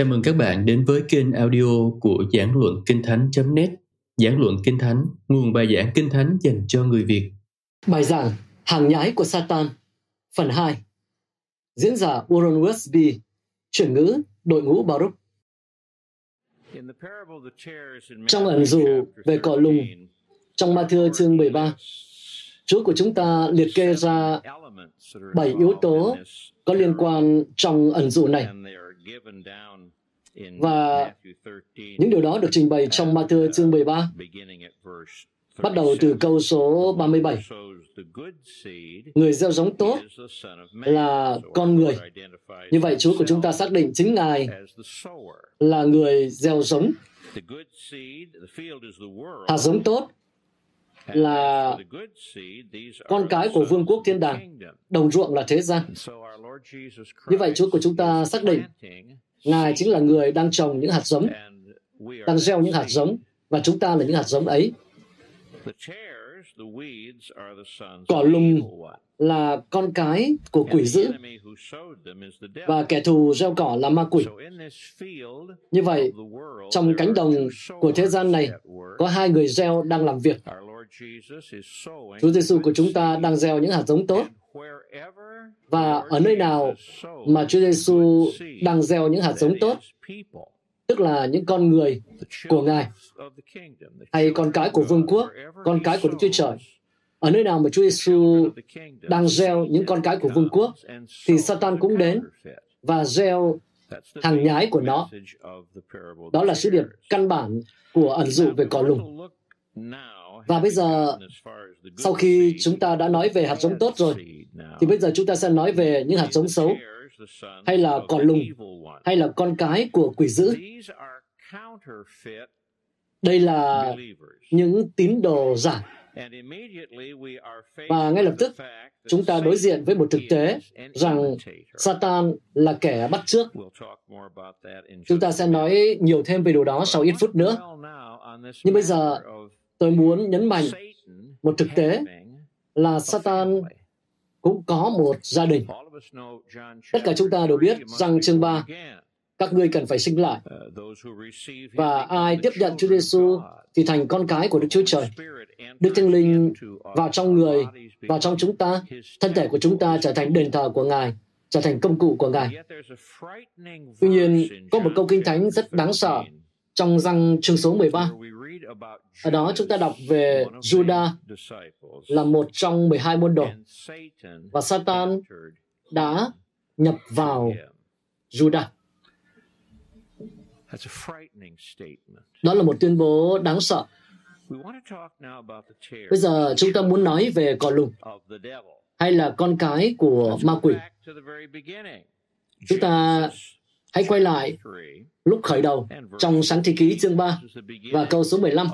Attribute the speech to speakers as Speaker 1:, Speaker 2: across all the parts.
Speaker 1: Chào mừng các bạn đến với kênh audio của Giảng Luận Kinh Thánh.net Giảng Luận Kinh Thánh, nguồn bài giảng Kinh Thánh dành cho người Việt.
Speaker 2: Bài giảng Hàng nhái của Satan. Phần 2 Diễn giả Warren Westby Chuyển ngữ đội ngũ Baruch. Trong ẩn dụ về cỏ lùng Trong Matthew chương 13 Chúa của chúng ta liệt kê ra bảy yếu tố có liên quan trong ẩn dụ này và những điều đó được trình bày trong Matthew chương 13 bắt đầu từ câu số 37. Người gieo giống tốt là con người. Như vậy Chúa của chúng ta xác định chính Ngài là người gieo giống. Hạt giống tốt là con cái của vương quốc thiên đàng, đồng ruộng là thế gian. Như vậy Chúa của chúng ta xác định Ngài chính là người đang trồng những hạt giống, đang gieo những hạt giống, và chúng ta là những hạt giống ấy. Cỏ lùng là con cái của quỷ dữ và kẻ thù gieo cỏ là ma quỷ. Như vậy, trong cánh đồng của thế gian này, có hai người gieo đang làm việc. Chúa Giêsu của chúng ta đang gieo những hạt giống tốt và ở nơi nào mà Chúa Giêsu đang gieo những hạt giống tốt, tức là những con người của Ngài, hay con cái của vương quốc, con cái của Đức Chúa Trời, ở nơi nào mà Chúa Giêsu đang gieo những con cái của vương quốc, thì Satan cũng đến và gieo hàng nhái của nó. Đó là sứ điệp căn bản của ẩn dụ về cỏ lùng. Và bây giờ, sau khi chúng ta đã nói về hạt giống tốt rồi, thì bây giờ chúng ta sẽ nói về những hạt giống xấu, hay là cỏ lùng, hay là con cái của quỷ dữ. Đây là những tín đồ giả. Và ngay lập tức, chúng ta đối diện với một thực tế rằng Satan là kẻ bắt trước. Chúng ta sẽ nói nhiều thêm về điều đó sau ít phút nữa. Nhưng bây giờ, tôi muốn nhấn mạnh một thực tế là Satan cũng có một gia đình. Tất cả chúng ta đều biết rằng chương 3, các ngươi cần phải sinh lại. Và ai tiếp nhận Chúa Giêsu thì thành con cái của Đức Chúa Trời. Đức Thánh Linh vào trong người, vào trong chúng ta, thân thể của chúng ta trở thành đền thờ của Ngài, trở thành công cụ của Ngài. Tuy nhiên, có một câu kinh thánh rất đáng sợ trong răng chương số 13. Ở đó chúng ta đọc về Judah là một trong 12 môn đồ. Và Satan đã nhập vào Judah. Đó là một tuyên bố đáng sợ. Bây giờ chúng ta muốn nói về cỏ lùng hay là con cái của ma quỷ. Chúng ta hãy quay lại lúc khởi đầu trong sáng thế ký chương 3 và câu số 15.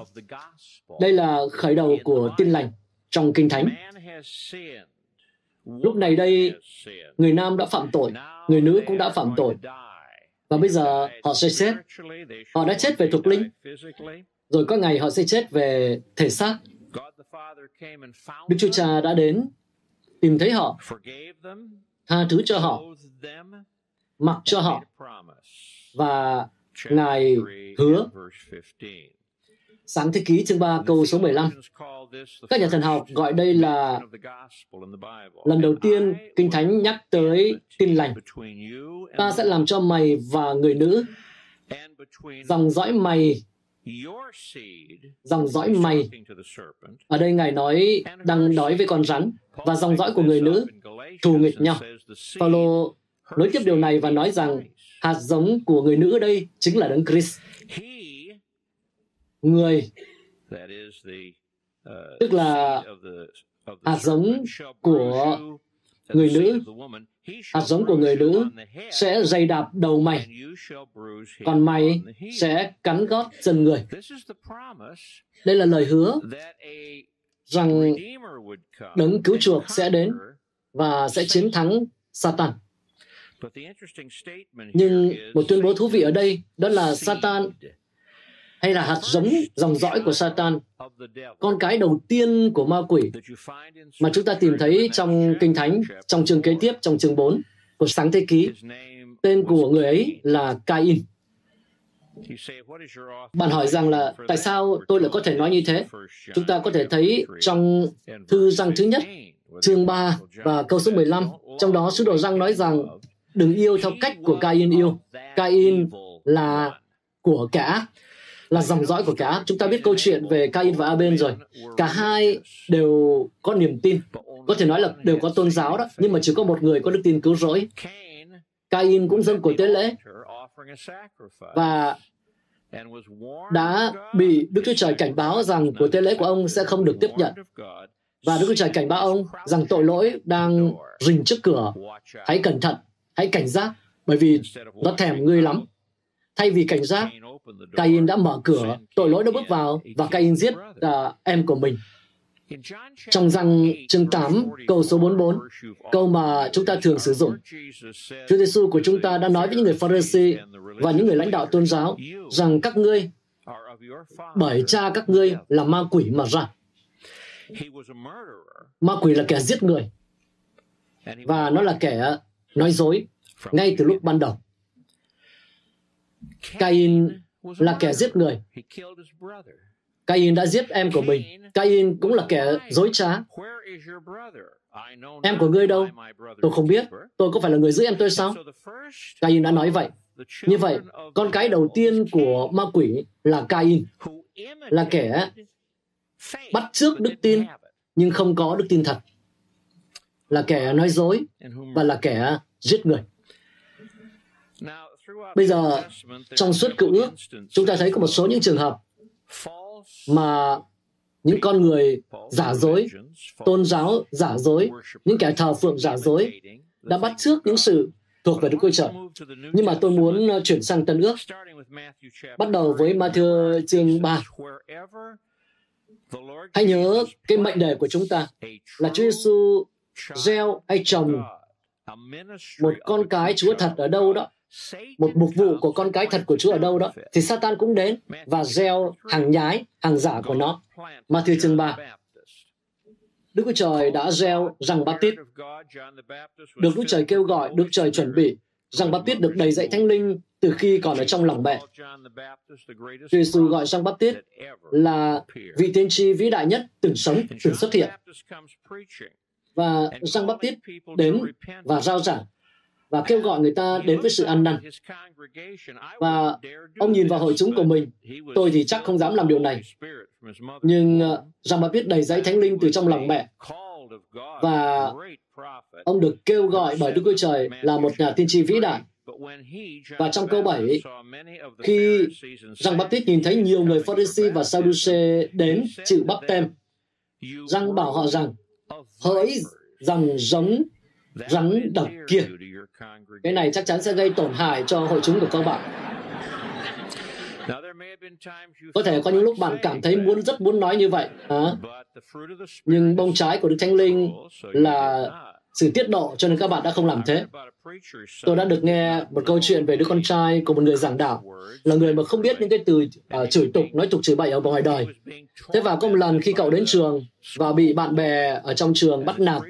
Speaker 2: Đây là khởi đầu của tin lành trong Kinh Thánh. Lúc này đây, người nam đã phạm tội, người nữ cũng đã phạm tội. Và bây giờ họ sẽ chết. Họ đã chết về thuộc linh. Rồi có ngày họ sẽ chết về thể xác. Đức Chúa Cha đã đến tìm thấy họ, tha thứ cho họ, mặc cho họ và Ngài hứa Sáng thế ký chương 3 câu số 15. Các nhà thần học gọi đây là lần đầu tiên Kinh Thánh nhắc tới tin lành. Ta sẽ làm cho mày và người nữ dòng dõi mày, dòng dõi mày ở đây ngài nói, đang nói với con rắn và dòng dõi của người nữ, thù nghịch nhau Paulo nối tiếp điều này và nói rằng hạt giống của người nữ ở đây chính là đấng Christ người tức là hạt giống của người nữ. hạt giống của người nữ sẽ dày đạp đầu mày còn mày sẽ cắn gót chân người. Đây là lời hứa rằng đấng cứu chuộc sẽ đến và sẽ chiến thắng Satan. Nhưng một tuyên bố thú vị ở đây đó là Satan hay là hạt giống dòng dõi của Satan, con cái đầu tiên của ma quỷ mà chúng ta tìm thấy trong Kinh Thánh, trong chương kế tiếp, trong chương 4 của sáng thế ký. Tên của người ấy là Cain. Bạn hỏi rằng là tại sao tôi lại có thể nói như thế? Chúng ta có thể thấy trong thư răng thứ nhất, chương 3 và câu số 15, trong đó sứ đồ răng nói rằng đừng yêu theo cách của Cain yêu. Cain là của kẻ là dòng dõi của cả chúng ta biết câu chuyện về Cain và Abel rồi cả hai đều có niềm tin có thể nói là đều có tôn giáo đó nhưng mà chỉ có một người có đức tin cứu rỗi Cain cũng dâng của tế lễ và đã bị Đức Chúa Trời cảnh báo rằng của tế lễ của ông sẽ không được tiếp nhận. Và Đức Chúa Trời cảnh báo ông rằng tội lỗi đang rình trước cửa. Hãy cẩn thận, hãy cảnh giác, bởi vì nó thèm ngươi lắm. Thay vì cảnh giác, Cain đã mở cửa, tội lỗi đã bước vào và Cain giết uh, em của mình. Trong răng chương 8, câu số 44, câu mà chúng ta thường sử dụng. Chúa Giêsu của chúng ta đã nói với những người Pharisee và những người lãnh đạo tôn giáo rằng các ngươi bởi cha các ngươi là ma quỷ mà ra. Ma quỷ là kẻ giết người và nó là kẻ nói dối ngay từ lúc ban đầu. Cain là kẻ giết người. Cain đã giết em của mình. Cain cũng là kẻ dối trá. Em của ngươi đâu? Tôi không biết. Tôi có phải là người giữ em tôi sao? Cain đã nói vậy. Như vậy, con cái đầu tiên của ma quỷ là Cain, là kẻ bắt trước đức tin nhưng không có đức tin thật, là kẻ nói dối và là kẻ giết người. Bây giờ, trong suốt cựu ước, chúng ta thấy có một số những trường hợp mà những con người giả dối, tôn giáo giả dối, những kẻ thờ phượng giả dối đã bắt trước những sự thuộc về Đức Chúa Trời. Nhưng mà tôi muốn ờ, chuyển sang Tân ước, bắt đầu với Matthew chương 3. Hãy nhớ cái mệnh đề của chúng ta là Chúa Giêsu gieo hay trồng một con cái Chúa thật ở đâu đó một mục vụ của con cái thật của Chúa ở đâu đó, thì Satan cũng đến và gieo hàng nhái, hàng giả của nó. Matthew chương 3. Đức Chúa Trời đã gieo rằng Baptist. Được Đức Trời kêu gọi, Đức Trời chuẩn bị rằng Baptist được đầy dạy thánh linh từ khi còn ở trong lòng mẹ. Chúa Giêsu gọi Giăng Baptist là vị tiên tri vĩ đại nhất từng sống, từng xuất hiện. Và Giăng Baptist đến và rao giảng và kêu gọi người ta đến với sự ăn năn. Và ông nhìn vào hội chúng của mình, tôi thì chắc không dám làm điều này. Nhưng uh, rằng bà biết đầy dãy thánh linh từ trong lòng mẹ. Và ông được kêu gọi bởi Đức Chúa Trời là một nhà tiên tri vĩ đại. Và trong câu 7, khi Giăng Baptist nhìn thấy nhiều người Pharisee và Sadducee đến chịu bắp tem, Giăng bảo họ rằng, hỡi rằng giống rắn độc kia. Cái này chắc chắn sẽ gây tổn hại cho hội chúng của các bạn. Có thể có những lúc bạn cảm thấy muốn rất muốn nói như vậy, à? nhưng bông trái của Đức Thánh Linh là sự tiết độ cho nên các bạn đã không làm thế. Tôi đã được nghe một câu chuyện về đứa con trai của một người giảng đạo, là người mà không biết những cái từ uh, chửi tục, nói tục chửi bậy ở ngoài đời. Thế và có một lần khi cậu đến trường và bị bạn bè ở trong trường bắt nạt,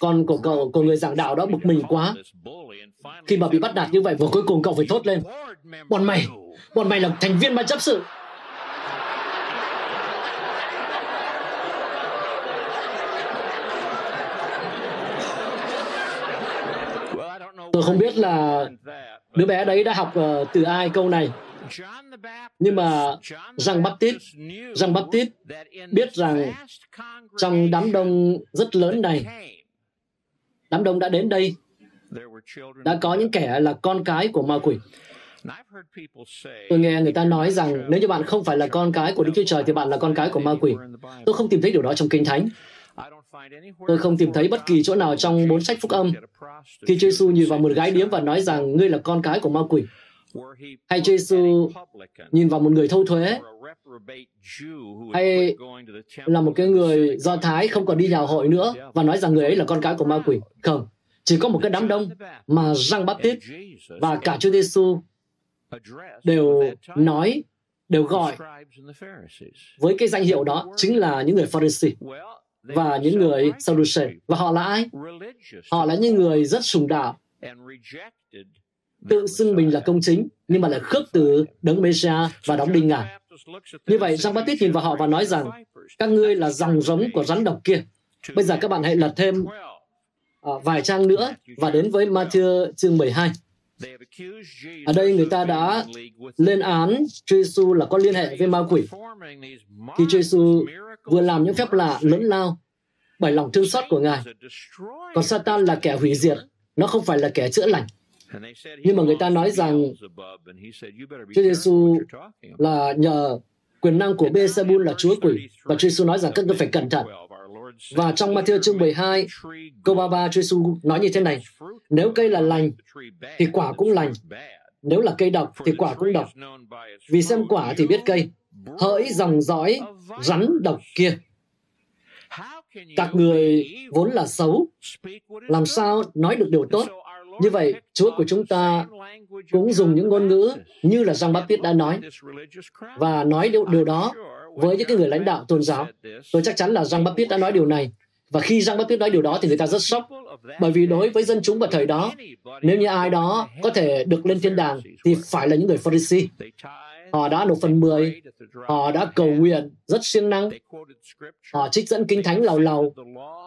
Speaker 2: con của cậu, của người giảng đạo đó bực mình quá. Khi mà bị bắt nạt như vậy, và cuối cùng cậu phải thốt lên, bọn mày, bọn mày là thành viên ban chấp sự, Tôi không biết là đứa bé đấy đã học uh, từ ai câu này. Nhưng mà Giăng Baptist, Giăng Baptist biết rằng trong đám đông rất lớn này, đám đông đã đến đây, đã có những kẻ là con cái của ma quỷ. Tôi nghe người ta nói rằng nếu như bạn không phải là con cái của Đức Chúa Trời thì bạn là con cái của ma quỷ. Tôi không tìm thấy điều đó trong Kinh Thánh. Tôi không tìm thấy bất kỳ chỗ nào trong bốn sách phúc âm khi Chúa Giêsu nhìn vào một gái điếm và nói rằng ngươi là con cái của ma quỷ. Hay Chúa Giêsu nhìn vào một người thâu thuế, hay là một cái người do thái không còn đi nhà hội nữa và nói rằng người ấy là con cái của ma quỷ không, chỉ có một cái đám đông mà Jean Baptiste và cả Chúa Giêsu đều nói, đều gọi với cái danh hiệu đó chính là những người Pharisee và những người Sadducee. Và họ là ai? Họ là những người rất sùng đạo tự xưng mình là công chính, nhưng mà lại khước từ đấng Messiah và đóng đinh ngả. Như vậy, Giăng Baptist nhìn vào họ và nói rằng, các ngươi là dòng giống của rắn độc kia. Bây giờ các bạn hãy lật thêm uh, vài trang nữa và đến với Matthew chương 12. Ở đây người ta đã lên án Chúa Giêsu là có liên hệ với ma quỷ. Khi Chúa Giêsu vừa làm những phép lạ lớn lao bởi lòng thương xót của Ngài. Còn Satan là kẻ hủy diệt, nó không phải là kẻ chữa lành. Nhưng mà người ta nói rằng Chúa Giêsu là nhờ quyền năng của Beelzebul là chúa quỷ và Chúa Giêsu nói rằng các ngươi phải cẩn thận. Và trong Matthew chương 12, câu 33, Chúa Giêsu nói như thế này, nếu cây là lành, thì quả cũng lành. Nếu là cây độc, thì quả cũng độc. Vì xem quả thì biết cây. Hỡi dòng dõi, rắn độc kia. Các người vốn là xấu, làm sao nói được điều tốt? Như vậy, Chúa của chúng ta cũng dùng những ngôn ngữ như là Giăng Baptist đã nói và nói điều, điều đó với những cái người lãnh đạo tôn giáo. Tôi chắc chắn là Giăng Baptist đã nói điều này. Và khi Giăng Baptist nói điều đó thì người ta rất sốc. Bởi vì đối với dân chúng vào thời đó, nếu như ai đó có thể được lên thiên đàng thì phải là những người Pharisee. Họ đã nộp phần 10, họ đã cầu nguyện rất siêng năng, họ trích dẫn kinh thánh lầu lầu,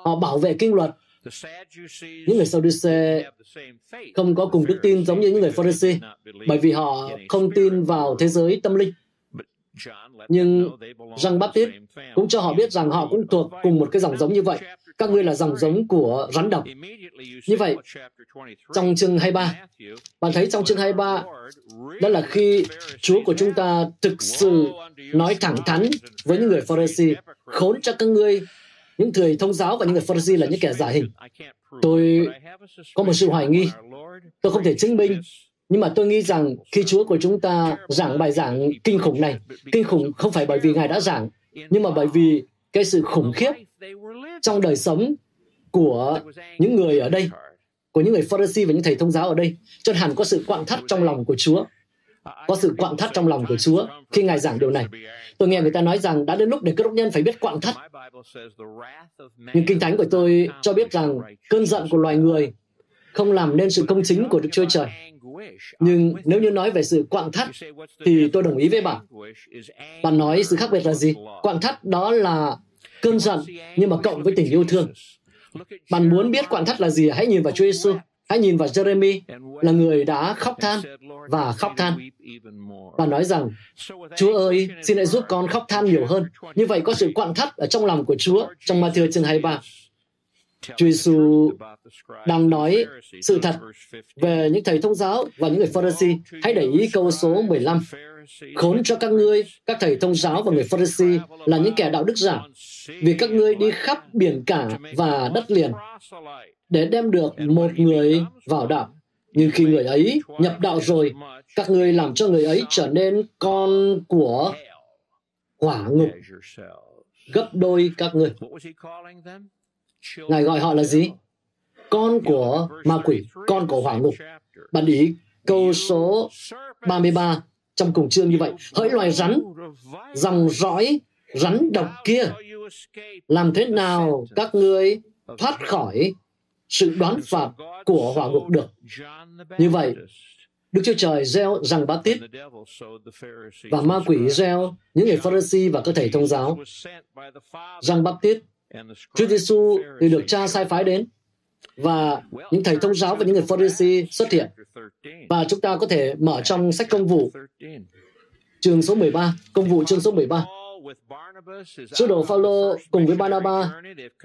Speaker 2: họ bảo vệ kinh luật, những người Sadduce không có cùng đức tin giống như những người Pharisee, bởi vì họ không tin vào thế giới tâm linh. Nhưng Jean Baptiste cũng cho họ biết rằng họ cũng thuộc cùng một cái dòng giống như vậy. Các ngươi là dòng giống của rắn độc. Như vậy, trong chương 23, bạn thấy trong chương 23, đó là khi Chúa của chúng ta thực sự nói thẳng thắn với những người Pharisee, khốn cho các ngươi những người thông giáo và những người Pharisee là những kẻ giả hình. Tôi có một sự hoài nghi. Tôi không thể chứng minh nhưng mà tôi nghĩ rằng khi Chúa của chúng ta giảng bài giảng kinh khủng này, kinh khủng không phải bởi vì Ngài đã giảng, nhưng mà bởi vì cái sự khủng khiếp trong đời sống của những người ở đây, của những người Pharisee và những thầy thông giáo ở đây, cho hẳn có sự quặn thắt trong lòng của Chúa. Có sự quặn thắt trong lòng của Chúa khi Ngài giảng điều này. Tôi nghe người ta nói rằng đã đến lúc để cơ đốc nhân phải biết quặn thắt. Nhưng Kinh Thánh của tôi cho biết rằng cơn giận của loài người không làm nên sự công chính của Đức Chúa Trời. Nhưng nếu như nói về sự quặn thắt, thì tôi đồng ý với bạn. Bạn nói sự khác biệt là gì? Quặn thắt đó là cơn giận, nhưng mà cộng với tình yêu thương. Bạn muốn biết quặn thắt là gì? Hãy nhìn vào Chúa Giêsu. Hãy nhìn vào Jeremy là người đã khóc than và khóc than. Bạn nói rằng, Chúa ơi, xin hãy giúp con khóc than nhiều hơn. Như vậy có sự quặn thắt ở trong lòng của Chúa trong Matthew chương 23. Chúa Giêsu đang nói sự thật về những thầy thông giáo và những người Pharisee. Hãy để ý câu số 15. Khốn cho các ngươi, các thầy thông giáo và người Pharisee là những kẻ đạo đức giả, vì các ngươi đi khắp biển cả và đất liền để đem được một người vào đạo. Nhưng khi người ấy nhập đạo rồi, các ngươi làm cho người ấy trở nên con của hỏa ngục gấp đôi các ngươi. Ngài gọi họ là gì? Con của ma quỷ, con của hỏa ngục. Bạn ý câu số 33 trong cùng chương như vậy. Hỡi loài rắn, dòng dõi rắn độc kia, làm thế nào các ngươi thoát khỏi sự đoán phạt của hỏa ngục được? Như vậy, Đức Chúa Trời gieo rằng bá tít và ma quỷ gieo những người Pharisee và các thầy thông giáo. Rằng bá tít Chúa Giêsu thì được cha sai phái đến và những thầy thông giáo và những người Pharisee xuất hiện. Và chúng ta có thể mở trong sách công vụ, chương số 13, công vụ chương số 13. Sứ đồ Phaolô cùng với Barnabas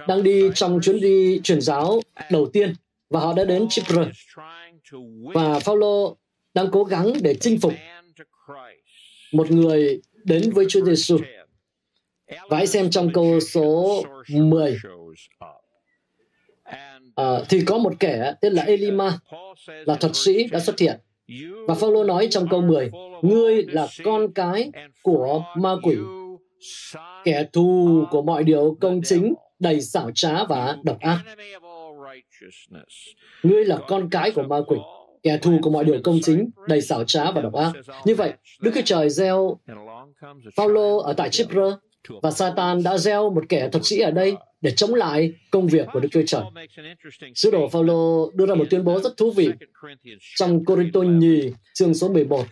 Speaker 2: đang đi trong chuyến đi truyền giáo đầu tiên và họ đã đến Chipre. Và Phaolô đang cố gắng để chinh phục một người đến với Chúa Giêsu. Và hãy xem trong câu số 10. À, ờ, thì có một kẻ tên là Elima, là thuật sĩ đã xuất hiện. Và Phaolô nói trong câu 10, Ngươi là con cái của ma quỷ, kẻ thù của mọi điều công chính, đầy xảo trá và độc ác. Ngươi là con cái của ma quỷ, kẻ thù của mọi điều công chính, đầy xảo trá và độc ác. Như vậy, Đức Chúa Trời gieo Paulo ở tại Chipre và Satan đã gieo một kẻ thuật sĩ ở đây để chống lại công việc của Đức Chúa Trời. Sứ đồ Phaolô đưa ra một tuyên bố rất thú vị trong Corinto nhì chương số 11.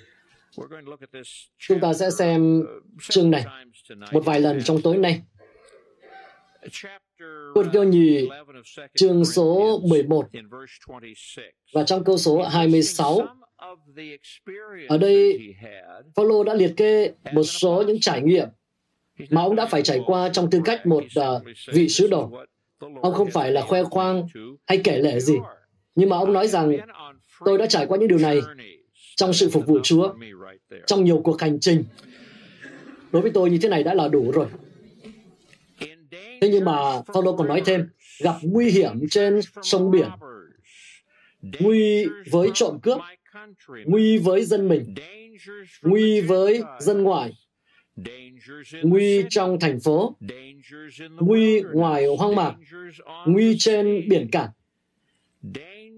Speaker 2: Chúng ta sẽ xem chương này một vài lần trong tối nay. Corinto nhì chương số 11 và trong câu số 26 ở đây Phaolô đã liệt kê một số những trải nghiệm mà ông đã phải trải qua trong tư cách một uh, vị sứ đồ. Ông không phải là khoe khoang hay kể lể gì, nhưng mà ông nói rằng tôi đã trải qua những điều này trong sự phục vụ Chúa, trong nhiều cuộc hành trình. Đối với tôi như thế này đã là đủ rồi. Thế nhưng mà Phaolô còn nói thêm, gặp nguy hiểm trên sông biển, nguy với trộm cướp, nguy với dân mình, nguy với dân ngoài, nguy trong thành phố, nguy ngoài hoang mạc, nguy trên biển cả,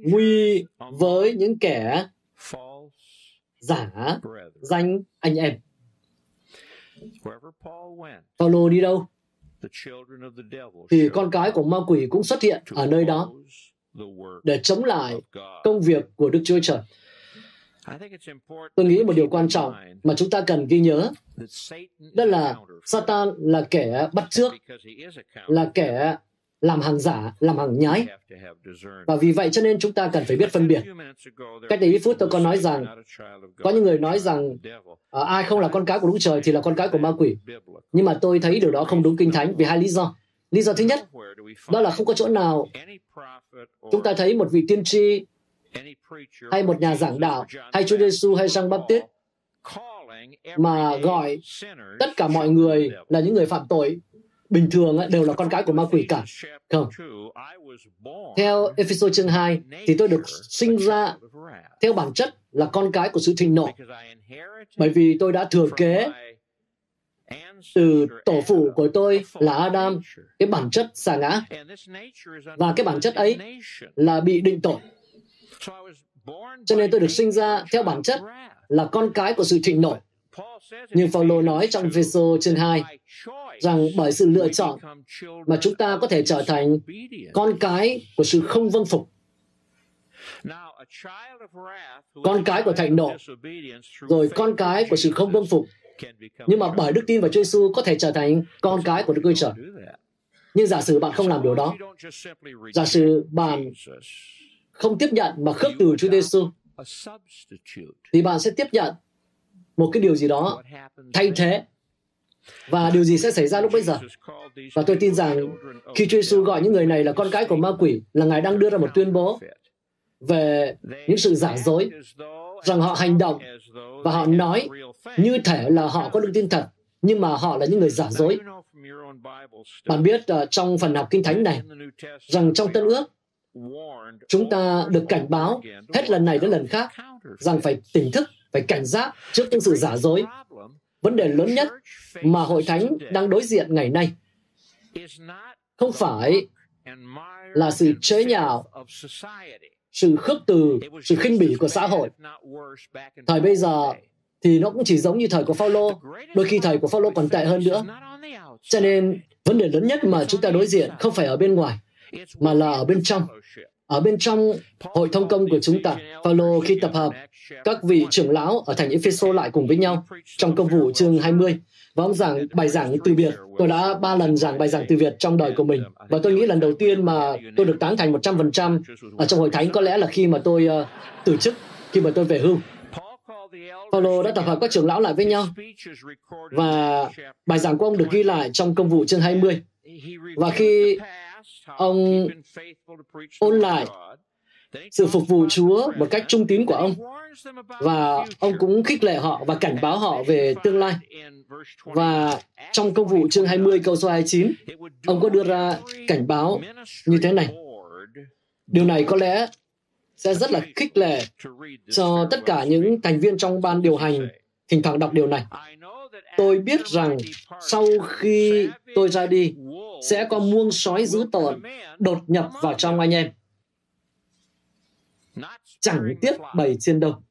Speaker 2: nguy với những kẻ giả danh anh em. Paulo đi đâu? Thì con cái của ma quỷ cũng xuất hiện ở nơi đó để chống lại công việc của Đức Chúa Trời. Tôi nghĩ một điều quan trọng mà chúng ta cần ghi nhớ đó là Satan là kẻ bắt trước, là kẻ làm hàng giả, làm hàng nhái. Và vì vậy cho nên chúng ta cần phải biết phân biệt. Cách đây ít phút tôi có nói rằng, có những người nói rằng à, ai không là con cái của Đức Trời thì là con cái của ma quỷ. Nhưng mà tôi thấy điều đó không đúng kinh thánh vì hai lý do. Lý do thứ nhất, đó là không có chỗ nào chúng ta thấy một vị tiên tri hay một nhà giảng đạo hay Chúa Giêsu hay Giăng Baptist mà gọi tất cả mọi người là những người phạm tội bình thường đều là con cái của ma quỷ cả. Không. Theo Ephesos chương 2 thì tôi được sinh ra theo bản chất là con cái của sự thịnh nộ. Bởi vì tôi đã thừa kế từ tổ phụ của tôi là Adam, cái bản chất xà ngã. Và cái bản chất ấy là bị định tội. Cho nên tôi được sinh ra theo bản chất là con cái của sự thịnh nộ. Nhưng Phaolô nói trong Ephesos chương 2 rằng bởi sự lựa chọn mà chúng ta có thể trở thành con cái của sự không vâng phục. Con cái của thạnh nộ, rồi con cái của sự không vâng phục. Nhưng mà bởi đức tin vào Chúa Giêsu có thể trở thành con cái của Đức Chúa Trời. Nhưng giả sử bạn không làm điều đó, giả sử bạn không tiếp nhận mà khước từ Chúa Giêsu, thì bạn sẽ tiếp nhận một cái điều gì đó thay thế và điều gì sẽ xảy ra lúc bây giờ? Và tôi tin rằng khi Chúa Giêsu gọi những người này là con cái của ma quỷ, là Ngài đang đưa ra một tuyên bố về những sự giả dối, rằng họ hành động và họ nói như thể là họ có đức tin thật, nhưng mà họ là những người giả dối. Bạn biết uh, trong phần học Kinh Thánh này, rằng trong Tân ước, chúng ta được cảnh báo hết lần này đến lần khác rằng phải tỉnh thức, phải cảnh giác trước những sự giả dối. Vấn đề lớn nhất mà hội thánh đang đối diện ngày nay không phải là sự chế nhạo, sự khước từ, sự khinh bỉ của xã hội. Thời bây giờ thì nó cũng chỉ giống như thời của Phaolô, đôi khi thời của Phaolô còn tệ hơn nữa. Cho nên vấn đề lớn nhất mà chúng ta đối diện không phải ở bên ngoài, mà là ở bên trong. Ở bên trong hội thông công của chúng ta, Phaolô khi tập hợp các vị trưởng lão ở thành Ephesos lại cùng với nhau trong công vụ chương 20 và ông giảng bài giảng từ biệt. Tôi đã ba lần giảng bài giảng từ biệt trong đời của mình và tôi nghĩ lần đầu tiên mà tôi được tán thành 100% ở trong hội thánh có lẽ là khi mà tôi uh, từ chức, khi mà tôi về hưu. Paulo đã tập hợp các trưởng lão lại với nhau và bài giảng của ông được ghi lại trong công vụ chương 20. Và khi ông ôn lại sự phục vụ Chúa một cách trung tín của ông và ông cũng khích lệ họ và cảnh báo họ về tương lai. Và trong công vụ chương 20 câu số 29, ông có đưa ra cảnh báo như thế này. Điều này có lẽ sẽ rất là khích lệ cho tất cả những thành viên trong ban điều hành thỉnh thoảng đọc điều này. Tôi biết rằng sau khi tôi ra đi, sẽ có muông sói dữ tợn đột nhập vào trong anh em. Chẳng tiếc bầy chiên đâu.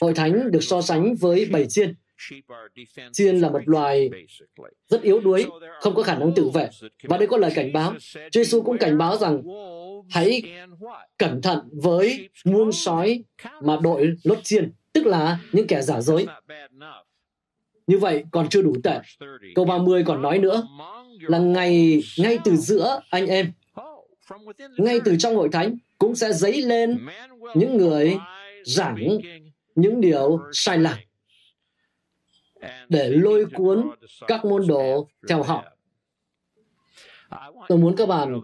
Speaker 2: Hội thánh được so sánh với bầy chiên, Chiên là một loài rất yếu đuối, không có khả năng tự vệ. Và đây có lời cảnh báo. Chúa Giêsu cũng cảnh báo rằng hãy cẩn thận với muông sói mà đội lốt chiên, tức là những kẻ giả dối. Như vậy còn chưa đủ tệ. Câu 30 còn nói nữa là ngày ngay từ giữa anh em, ngay từ trong hội thánh cũng sẽ dấy lên những người giảng những điều sai lạc để lôi cuốn các môn đồ theo họ. Tôi muốn các bạn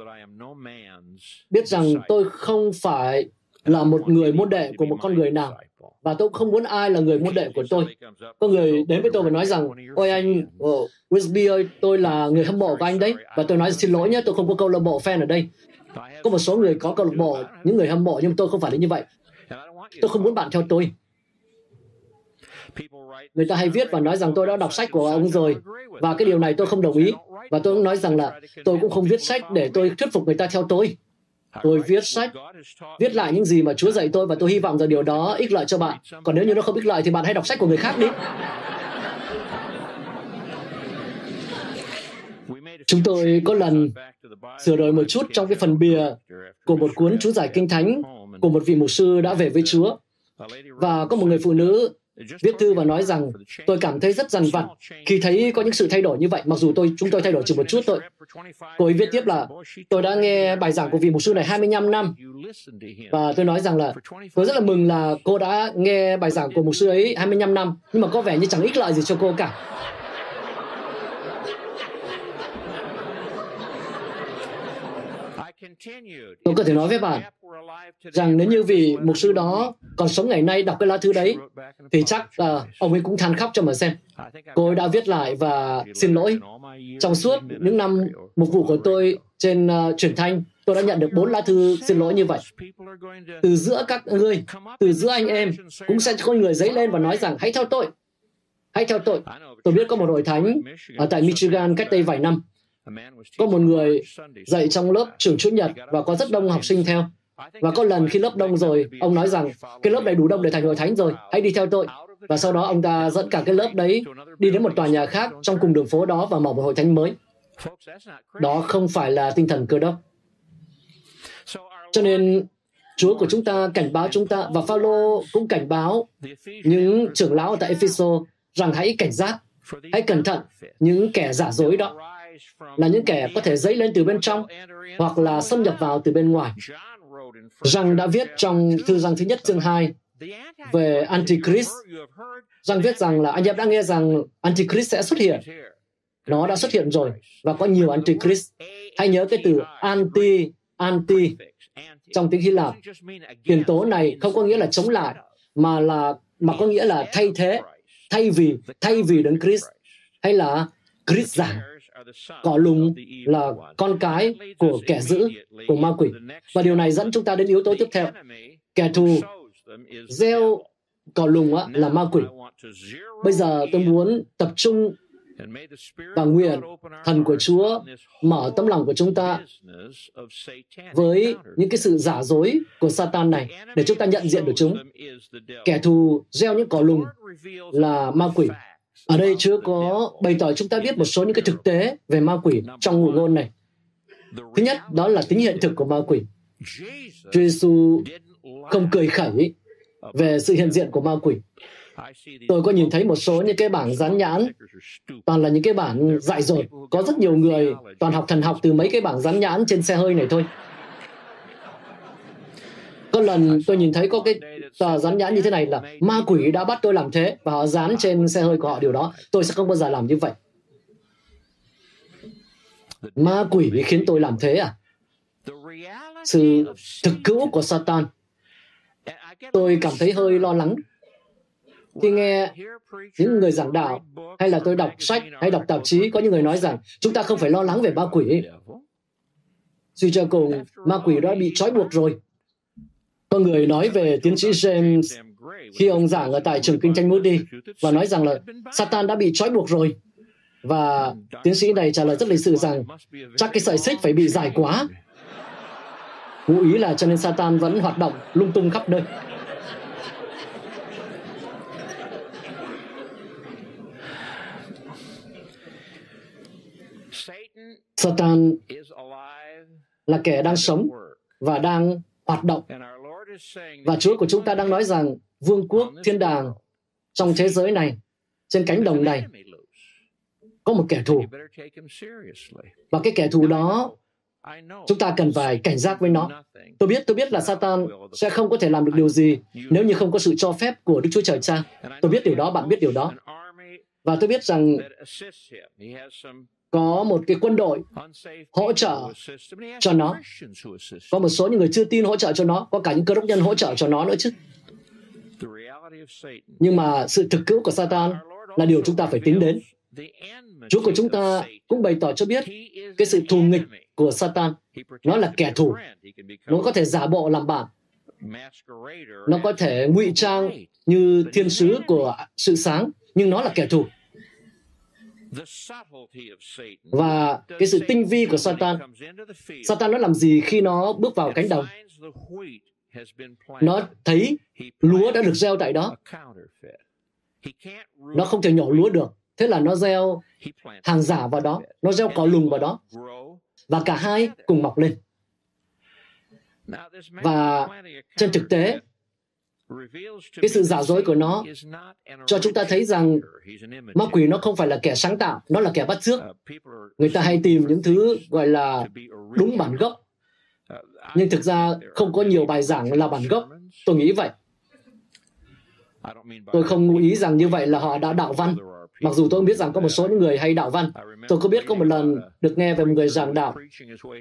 Speaker 2: biết rằng tôi không phải là một người môn đệ của một con người nào và tôi không muốn ai là người môn đệ của tôi. Có người đến với tôi và nói rằng, ôi anh, oh, Wisby ơi, tôi là người hâm mộ của anh đấy. Và tôi nói xin lỗi nhé, tôi không có câu lạc bộ fan ở đây. Có một số người có câu lạc bộ, những người hâm mộ, nhưng tôi không phải là như vậy. Tôi không muốn bạn theo tôi. Người ta hay viết và nói rằng tôi đã đọc sách của ông rồi, và cái điều này tôi không đồng ý. Và tôi cũng nói rằng là tôi cũng không viết sách để tôi thuyết phục người ta theo tôi. Tôi viết sách, viết lại những gì mà Chúa dạy tôi và tôi hy vọng rằng điều đó ích lợi cho bạn. Còn nếu như nó không ích lợi thì bạn hãy đọc sách của người khác đi. Chúng tôi có lần sửa đổi một chút trong cái phần bìa của một cuốn chú giải kinh thánh của một vị mục sư đã về với Chúa. Và có một người phụ nữ viết thư và nói rằng tôi cảm thấy rất dằn vặt khi thấy có những sự thay đổi như vậy, mặc dù tôi chúng tôi thay đổi chỉ một chút thôi. Cô ấy viết tiếp là tôi đã nghe bài giảng của vị mục sư này 25 năm. và tôi nói rằng là tôi rất là mừng là cô đã nghe bài giảng của mục sư ấy 25 năm. Nhưng mà có vẻ như chẳng ích lợi gì cho cô cả. Tôi có thể nói với bạn rằng nếu như vị mục sư đó còn sống ngày nay đọc cái lá thư đấy, thì chắc uh, ông ấy cũng than khóc cho mà xem. Cô ấy đã viết lại và xin lỗi. Trong suốt những năm mục vụ của tôi trên uh, truyền thanh, tôi đã nhận được bốn lá thư xin lỗi như vậy. Từ giữa các ngươi, từ giữa anh em, cũng sẽ có người dấy lên và nói rằng hãy theo tôi, hãy theo tôi. Tôi biết có một hội thánh ở tại Michigan cách đây vài năm. Có một người dạy trong lớp trường Chủ nhật và có rất đông học sinh theo. Và có lần khi lớp đông rồi, ông nói rằng cái lớp này đủ đông để thành hội thánh rồi, hãy đi theo tôi. Và sau đó ông ta dẫn cả cái lớp đấy đi đến một tòa nhà khác trong cùng đường phố đó và mở một hội thánh mới. Đó không phải là tinh thần cơ đốc. Cho nên Chúa của chúng ta cảnh báo chúng ta và Phaolô cũng cảnh báo những trưởng lão tại Epheso rằng hãy cảnh giác, hãy cẩn thận những kẻ giả dối đó là những kẻ có thể dấy lên từ bên trong hoặc là xâm nhập vào từ bên ngoài. Rằng đã viết trong thư rằng thứ nhất chương 2 về Antichrist. Rằng viết rằng là anh em đã nghe rằng Antichrist sẽ xuất hiện. Nó đã xuất hiện rồi và có nhiều Antichrist. Hãy nhớ cái từ anti, anti trong tiếng Hy Lạp. Tiền tố này không có nghĩa là chống lại mà là mà có nghĩa là thay thế, thay vì thay vì đấng Christ hay là Christ giả cỏ lùng là con cái của kẻ giữ của ma quỷ. Và điều này dẫn chúng ta đến yếu tố tiếp theo. Kẻ thù gieo cỏ lùng á, là ma quỷ. Bây giờ tôi muốn tập trung và nguyện thần của Chúa mở tấm lòng của chúng ta với những cái sự giả dối của Satan này để chúng ta nhận diện được chúng. Kẻ thù gieo những cỏ lùng là ma quỷ ở đây Chúa có bày tỏ chúng ta biết một số những cái thực tế về ma quỷ trong ngụ ngôn này. Thứ nhất, đó là tính hiện thực của ma quỷ. Chúa Giêsu không cười khẩy về sự hiện diện của ma quỷ. Tôi có nhìn thấy một số những cái bảng dán nhãn, toàn là những cái bảng dại dột. Có rất nhiều người toàn học thần học từ mấy cái bảng dán nhãn trên xe hơi này thôi. Có lần tôi nhìn thấy có cái tờ dán nhãn như thế này là ma quỷ đã bắt tôi làm thế và họ dán trên xe hơi của họ điều đó. Tôi sẽ không bao giờ làm như vậy. Ma quỷ khiến tôi làm thế à? Sự thực cữu của Satan. Tôi cảm thấy hơi lo lắng khi nghe những người giảng đạo hay là tôi đọc sách hay đọc tạp chí có những người nói rằng chúng ta không phải lo lắng về ma quỷ. Suy cho cùng, ma quỷ đã bị trói buộc rồi. Có người nói về tiến sĩ James khi ông giảng ở tại trường kinh doanh Moody và nói rằng là Satan đã bị trói buộc rồi. Và tiến sĩ này trả lời rất lịch sự rằng chắc cái sợi xích phải bị dài quá. Ngụ ý là cho nên Satan vẫn hoạt động lung tung khắp nơi. Satan là kẻ đang sống và đang hoạt động. Và Chúa của chúng ta đang nói rằng vương quốc thiên đàng trong thế giới này, trên cánh đồng này, có một kẻ thù. Và cái kẻ thù đó chúng ta cần phải cảnh giác với nó. Tôi biết, tôi biết là Satan sẽ không có thể làm được điều gì nếu như không có sự cho phép của Đức Chúa Trời Cha. Tôi biết điều đó, bạn biết điều đó. Và tôi biết rằng có một cái quân đội hỗ trợ cho nó. Có một số những người chưa tin hỗ trợ cho nó, có cả những cơ đốc nhân hỗ trợ cho nó nữa chứ. Nhưng mà sự thực cứu của Satan là điều chúng ta phải tính đến. Chúa của chúng ta cũng bày tỏ cho biết cái sự thù nghịch của Satan. Nó là kẻ thù. Nó có thể giả bộ làm bạn. Nó có thể ngụy trang như thiên sứ của sự sáng, nhưng nó là kẻ thù. Và cái sự tinh vi của Satan, Satan nó làm gì khi nó bước vào cánh đồng? Nó thấy lúa đã được gieo tại đó. Nó không thể nhổ lúa được. Thế là nó gieo hàng giả vào đó, nó gieo cỏ lùng vào đó. Và cả hai cùng mọc lên. Và trên thực tế, cái sự giả dối của nó cho chúng ta thấy rằng ma quỷ nó không phải là kẻ sáng tạo nó là kẻ bắt chước. Người ta hay tìm những thứ gọi là đúng bản gốc. Nhưng thực ra không có nhiều bài giảng là bản gốc. tôi nghĩ vậy. Tôi không ngụ ý rằng như vậy là họ đã đạo văn Mặc dù tôi biết rằng có một số những người hay đạo văn. Tôi có biết có một lần được nghe về một người giảng đạo.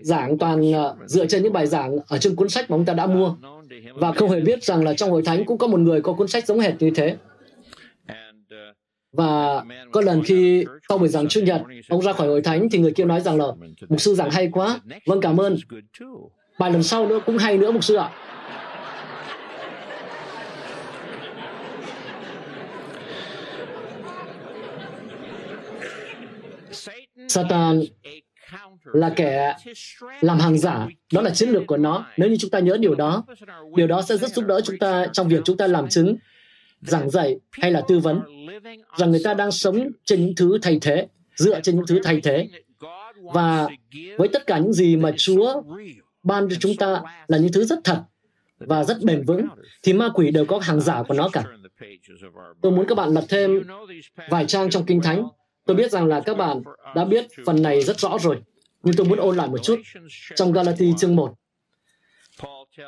Speaker 2: Giảng toàn uh, dựa trên những bài giảng ở trong cuốn sách mà ông ta đã mua. Và không hề biết rằng là trong hội thánh cũng có một người có cuốn sách giống hệt như thế. Và có lần khi sau buổi giảng Chủ nhật, ông ra khỏi hội thánh thì người kia nói rằng là mục sư giảng hay quá. Vâng cảm ơn. Bài lần sau nữa cũng hay nữa mục sư ạ. Satan là kẻ làm hàng giả. Đó là chiến lược của nó. Nếu như chúng ta nhớ điều đó, điều đó sẽ rất giúp đỡ chúng ta trong việc chúng ta làm chứng, giảng dạy hay là tư vấn rằng người ta đang sống trên những thứ thay thế, dựa trên những thứ thay thế. Và với tất cả những gì mà Chúa ban cho chúng ta là những thứ rất thật và rất bền vững, thì ma quỷ đều có hàng giả của nó cả. Tôi muốn các bạn lật thêm vài trang trong Kinh Thánh Tôi biết rằng là các bạn đã biết phần này rất rõ rồi, nhưng tôi muốn ôn lại một chút. Trong Galati chương 1,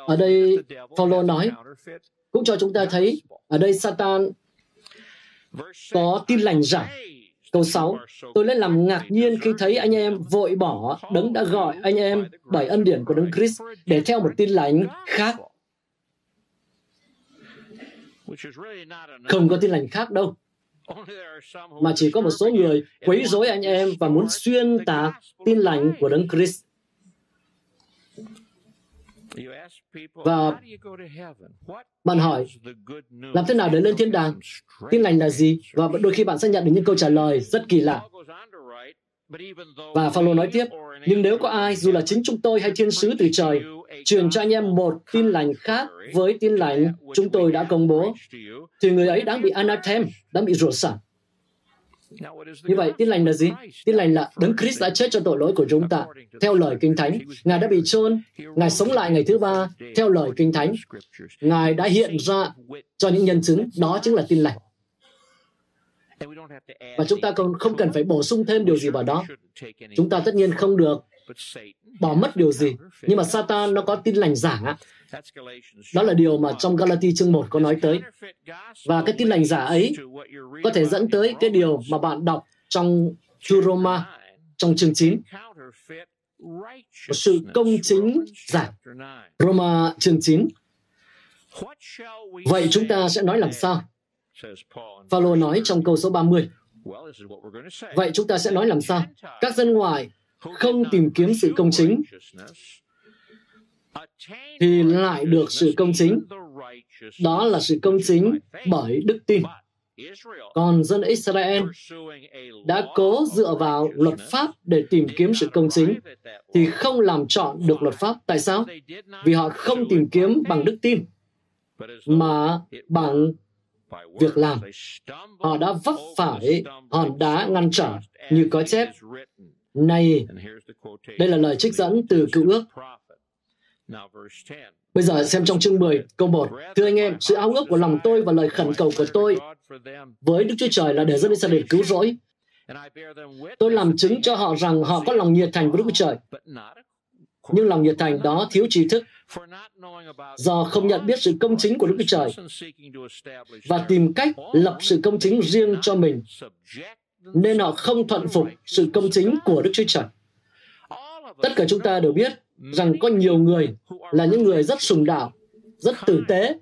Speaker 2: ở đây Paulo nói, cũng cho chúng ta thấy, ở đây Satan có tin lành giả. Câu 6, tôi lên làm ngạc nhiên khi thấy anh em vội bỏ đấng đã gọi anh em bởi ân điển của đấng Christ để theo một tin lành khác. Không có tin lành khác đâu mà chỉ có một số người quấy rối anh em và muốn xuyên tạc tin lành của Đấng Christ. Và bạn hỏi, làm thế nào để lên thiên đàng? Tin lành là gì? Và đôi khi bạn sẽ nhận được những câu trả lời rất kỳ lạ. Và Phaolô nói tiếp, nhưng nếu có ai, dù là chính chúng tôi hay thiên sứ từ trời, truyền cho anh em một tin lành khác với tin lành chúng tôi đã công bố, thì người ấy đang bị anathem, đang bị rủa sẵn Như vậy, tin lành là gì? Tin lành là Đấng Christ đã chết cho tội lỗi của chúng ta. Theo lời Kinh Thánh, Ngài đã bị chôn, Ngài sống lại ngày thứ ba, theo lời Kinh Thánh. Ngài đã hiện ra cho những nhân chứng, đó chính là tin lành. Và chúng ta còn không cần phải bổ sung thêm điều gì vào đó. Chúng ta tất nhiên không được bỏ mất điều gì. Nhưng mà Satan nó có tin lành giả. Đó là điều mà trong Galati chương 1 có nói tới. Và cái tin lành giả ấy có thể dẫn tới cái điều mà bạn đọc trong thư Roma, trong chương 9. Một sự công chính giả. Roma chương 9. Vậy chúng ta sẽ nói làm sao? Phaolô nói trong câu số 30. Vậy chúng ta sẽ nói làm sao? Các dân ngoài không tìm kiếm sự công chính thì lại được sự công chính. Đó là sự công chính bởi đức tin. Còn dân Israel đã cố dựa vào luật pháp để tìm kiếm sự công chính thì không làm chọn được luật pháp. Tại sao? Vì họ không tìm kiếm bằng đức tin mà bằng việc làm. Họ đã vấp phải hòn đá ngăn trở như có chép Này, đây là lời trích dẫn từ cựu ước. Bây giờ xem trong chương 10, câu 1. Thưa anh em, sự ao ước của lòng tôi và lời khẩn cầu của tôi với Đức Chúa Trời là để dẫn Israel cứu rỗi. Tôi làm chứng cho họ rằng họ có lòng nhiệt thành với Đức Chúa Trời. Nhưng lòng nhiệt thành đó thiếu trí thức do không nhận biết sự công chính của Đức Chúa Trời và tìm cách lập sự công chính riêng cho mình nên họ không thuận phục sự công chính của Đức Chúa Trời. Tất cả chúng ta đều biết rằng có nhiều người là những người rất sùng đạo, rất tử tế,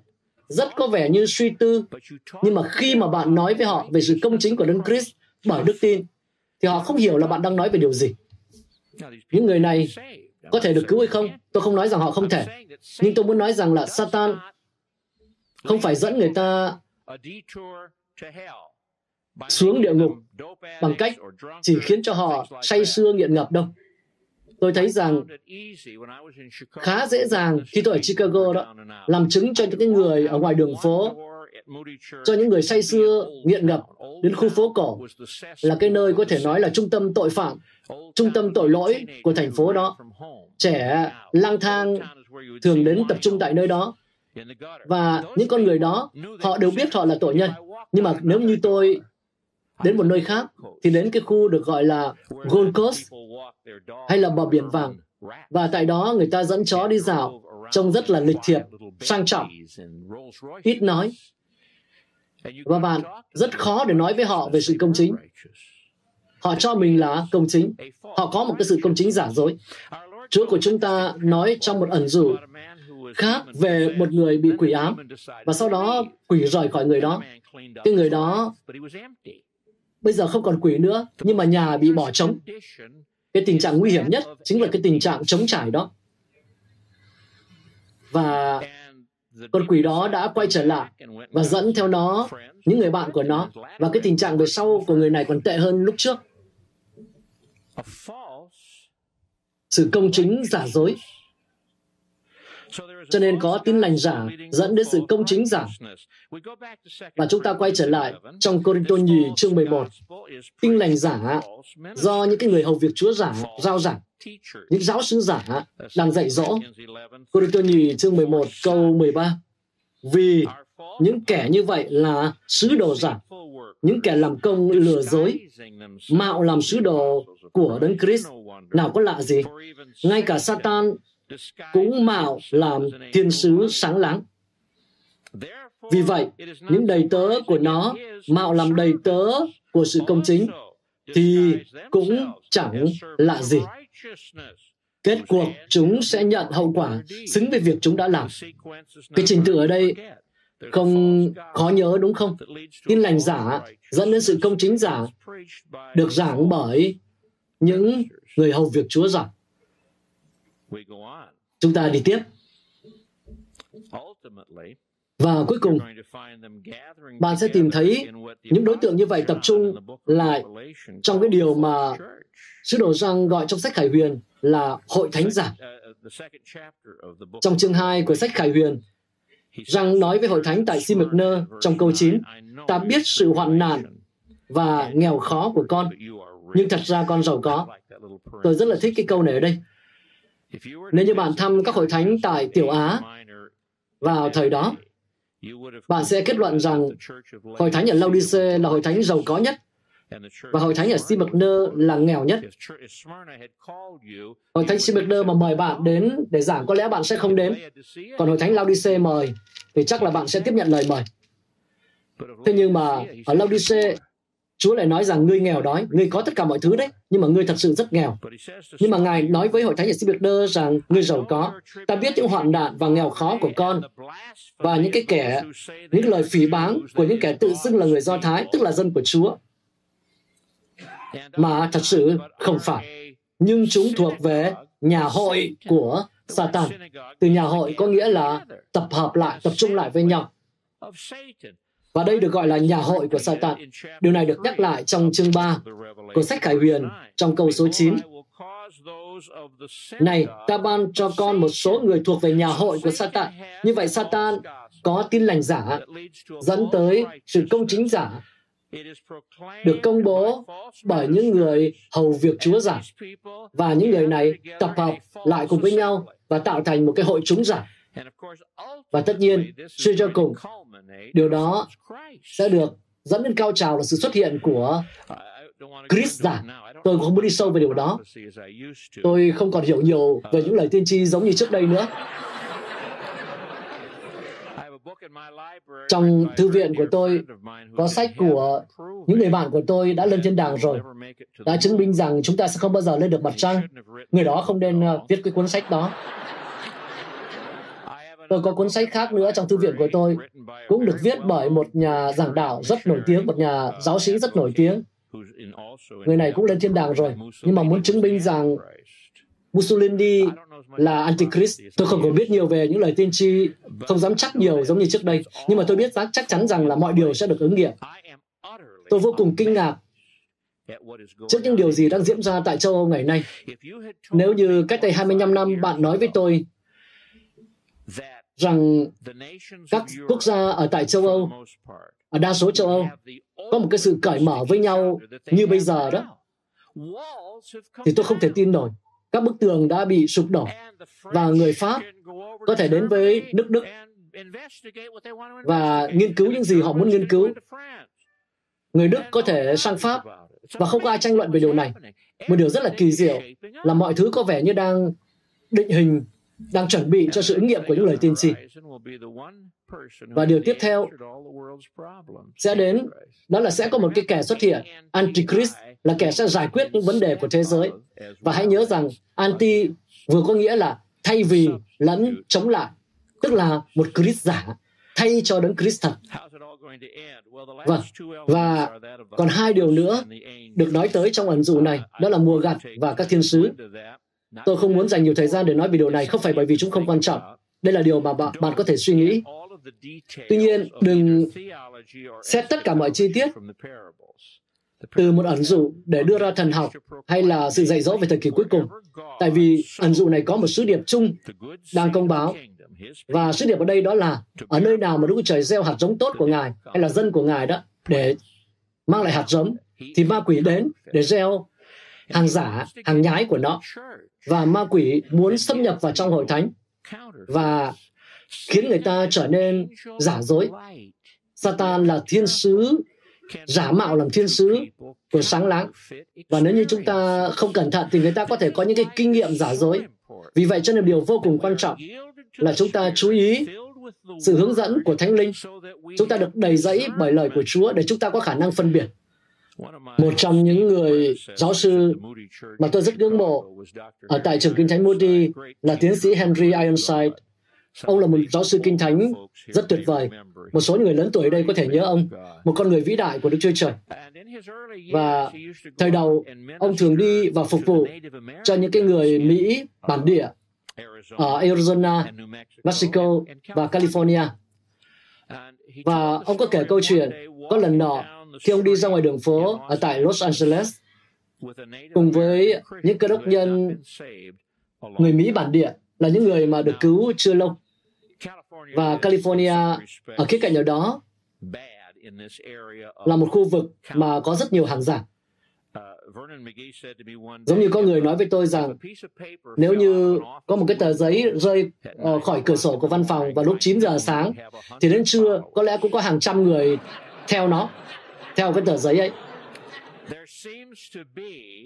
Speaker 2: rất có vẻ như suy tư, nhưng mà khi mà bạn nói với họ về sự công chính của Đấng Christ bởi đức tin, thì họ không hiểu là bạn đang nói về điều gì. Những người này có thể được cứu hay không? Tôi không nói rằng họ không thể. Nhưng tôi muốn nói rằng là Satan không phải dẫn người ta xuống địa ngục bằng cách chỉ khiến cho họ say sưa nghiện ngập đâu. Tôi thấy rằng khá dễ dàng khi tôi ở Chicago đó làm chứng cho những cái người ở ngoài đường phố cho những người say sưa nghiện ngập đến khu phố cổ là cái nơi có thể nói là trung tâm tội phạm trung tâm tội lỗi của thành phố đó. trẻ lang thang thường đến tập trung tại nơi đó. và những con người đó họ đều biết họ là tội nhân. nhưng mà nếu như tôi đến một nơi khác thì đến cái khu được gọi là Gold Coast hay là bờ biển vàng. Và tại đó người ta dẫn chó đi dạo trông rất là lịch thiệp, sang trọng. Ít nói. Và bạn, rất khó để nói với họ về sự công chính. Họ cho mình là công chính. Họ có một cái sự công chính giả dối. Chúa của chúng ta nói trong một ẩn dụ khác về một người bị quỷ ám và sau đó quỷ rời khỏi người đó. Cái người đó bây giờ không còn quỷ nữa, nhưng mà nhà bị bỏ trống. Cái tình trạng nguy hiểm nhất chính là cái tình trạng trống trải đó. Và con quỷ đó đã quay trở lại và dẫn theo nó, những người bạn của nó. Và cái tình trạng về sau của người này còn tệ hơn lúc trước. Sự công chính giả dối cho nên có tin lành giả dẫn đến sự công chính giả. Và chúng ta quay trở lại trong Corinto nhì chương 11. Tin lành giả do những cái người hầu việc Chúa giả, giao giảng, những giáo sư giả đang dạy dỗ. Corinto nhì chương 11 câu 13. Vì những kẻ như vậy là sứ đồ giả, những kẻ làm công lừa dối, mạo làm sứ đồ của Đấng Christ. Nào có lạ gì? Ngay cả Satan cũng mạo làm thiên sứ sáng láng. Vì vậy, những đầy tớ của nó mạo làm đầy tớ của sự công chính thì cũng chẳng lạ gì. Kết cuộc chúng sẽ nhận hậu quả xứng với việc chúng đã làm. Cái trình tự ở đây không khó nhớ đúng không? Tin lành giả dẫn đến sự công chính giả được giảng bởi những người hầu việc Chúa giảng. Chúng ta đi tiếp. Và cuối cùng, bạn sẽ tìm thấy những đối tượng như vậy tập trung lại trong cái điều mà sứ đồ Giăng gọi trong sách Khải Huyền là hội thánh giả. Trong chương 2 của sách Khải Huyền, Giăng nói với hội thánh tại Simicner trong câu 9, ta biết sự hoạn nạn và nghèo khó của con, nhưng thật ra con giàu có. Tôi rất là thích cái câu này ở đây. Nếu như bạn thăm các hội thánh tại Tiểu Á vào thời đó, bạn sẽ kết luận rằng hội thánh ở Laodice là hội thánh giàu có nhất và hội thánh ở Simagner là nghèo nhất. Hội thánh Simagner mà mời bạn đến để giảng có lẽ bạn sẽ không đến. Còn hội thánh Laodice mời thì chắc là bạn sẽ tiếp nhận lời mời. Thế nhưng mà ở Laodice Chúa lại nói rằng ngươi nghèo đói, ngươi có tất cả mọi thứ đấy, nhưng mà ngươi thật sự rất nghèo. Nhưng mà Ngài nói với hội thánh ở Sibirder rằng ngươi giàu có. Ta biết những hoạn nạn và nghèo khó của con và những cái kẻ, những lời phỉ báng của những kẻ tự xưng là người Do Thái, tức là dân của Chúa. Mà thật sự không phải. Nhưng chúng thuộc về nhà hội của Satan. Từ nhà hội có nghĩa là tập hợp lại, tập trung lại với nhau. Và đây được gọi là nhà hội của Satan. Điều này được nhắc lại trong chương 3 của sách Khải Huyền trong câu số 9. Này, ta ban cho con một số người thuộc về nhà hội của Satan. Như vậy Satan có tin lành giả dẫn tới sự công chính giả được công bố bởi những người hầu việc Chúa giả. Và những người này tập hợp lại cùng với nhau và tạo thành một cái hội chúng giả. Và tất nhiên, suy cho cùng, điều đó sẽ được dẫn đến cao trào là sự xuất hiện của Chris giả. Tôi không muốn đi sâu về điều đó. Tôi không còn hiểu nhiều về những lời tiên tri giống như trước đây nữa. Trong thư viện của tôi có sách của những người bạn của tôi đã lên thiên đàng rồi, đã chứng minh rằng chúng ta sẽ không bao giờ lên được mặt trăng. Người đó không nên uh, viết cái cuốn sách đó. Tôi có cuốn sách khác nữa trong thư viện của tôi, cũng được viết bởi một nhà giảng đạo rất nổi tiếng, một nhà giáo sĩ rất nổi tiếng. Người này cũng lên thiên đàng rồi, nhưng mà muốn chứng minh rằng Mussolini là Antichrist. Tôi không còn biết nhiều về những lời tiên tri, không dám chắc nhiều giống như trước đây, nhưng mà tôi biết chắc chắn rằng là mọi điều sẽ được ứng nghiệm. Tôi vô cùng kinh ngạc trước những điều gì đang diễn ra tại châu Âu ngày nay. Nếu như cách đây 25 năm bạn nói với tôi rằng các quốc gia ở tại châu Âu, ở đa số châu Âu, có một cái sự cởi mở với nhau như bây giờ đó, thì tôi không thể tin nổi. Các bức tường đã bị sụp đổ và người Pháp có thể đến với nước Đức và nghiên cứu những gì họ muốn nghiên cứu. Người Đức có thể sang Pháp và không có ai tranh luận về điều này. Một điều rất là kỳ diệu là mọi thứ có vẻ như đang định hình đang chuẩn bị cho sự ứng nghiệm của những lời tiên tri. Và điều tiếp theo sẽ đến, đó là sẽ có một cái kẻ xuất hiện, Antichrist, là kẻ sẽ giải quyết những vấn đề của thế giới. Và hãy nhớ rằng anti vừa có nghĩa là thay vì lẫn chống lại, tức là một Christ giả thay cho đấng Christ thật. Vâng, và còn hai điều nữa được nói tới trong ẩn dụ này, đó là mùa gặt và các thiên sứ. Tôi không muốn dành nhiều thời gian để nói về điều này, không phải bởi vì chúng không quan trọng. Đây là điều mà bạn, bạn có thể suy nghĩ. Tuy nhiên, đừng xét tất cả mọi chi tiết từ một ẩn dụ để đưa ra thần học hay là sự dạy dỗ về thời kỳ cuối cùng. Tại vì ẩn dụ này có một sứ điệp chung đang công báo. Và sứ điệp ở đây đó là ở nơi nào mà Đức Trời gieo hạt giống tốt của Ngài hay là dân của Ngài đó để mang lại hạt giống thì ma quỷ đến để gieo hàng giả, hàng nhái của nó. Và ma quỷ muốn xâm nhập vào trong hội thánh và khiến người ta trở nên giả dối. Satan là thiên sứ giả mạo làm thiên sứ của sáng láng. Và nếu như chúng ta không cẩn thận thì người ta có thể có những cái kinh nghiệm giả dối. Vì vậy cho nên điều vô cùng quan trọng là chúng ta chú ý sự hướng dẫn của Thánh Linh. Chúng ta được đầy dẫy bởi lời của Chúa để chúng ta có khả năng phân biệt. Một trong những người giáo sư mà tôi rất ngưỡng mộ ở tại trường Kinh Thánh Moody là tiến sĩ Henry Ironside. Ông là một giáo sư kinh thánh rất tuyệt vời. Một số người lớn tuổi ở đây có thể nhớ ông, một con người vĩ đại của Đức Chúa Trời. Và thời đầu, ông thường đi và phục vụ cho những cái người Mỹ bản địa ở Arizona, Mexico và California. Và ông có kể câu chuyện, có lần nọ, khi ông đi ra ngoài đường phố ở tại Los Angeles, cùng với những cơ đốc nhân người Mỹ bản địa, là những người mà được cứu chưa lâu. Và California ở khía cạnh nào đó là một khu vực mà có rất nhiều hàng giả. Giống như có người nói với tôi rằng nếu như có một cái tờ giấy rơi uh, khỏi cửa sổ của văn phòng vào lúc 9 giờ sáng thì đến trưa có lẽ cũng có hàng trăm người theo nó, theo cái tờ giấy ấy.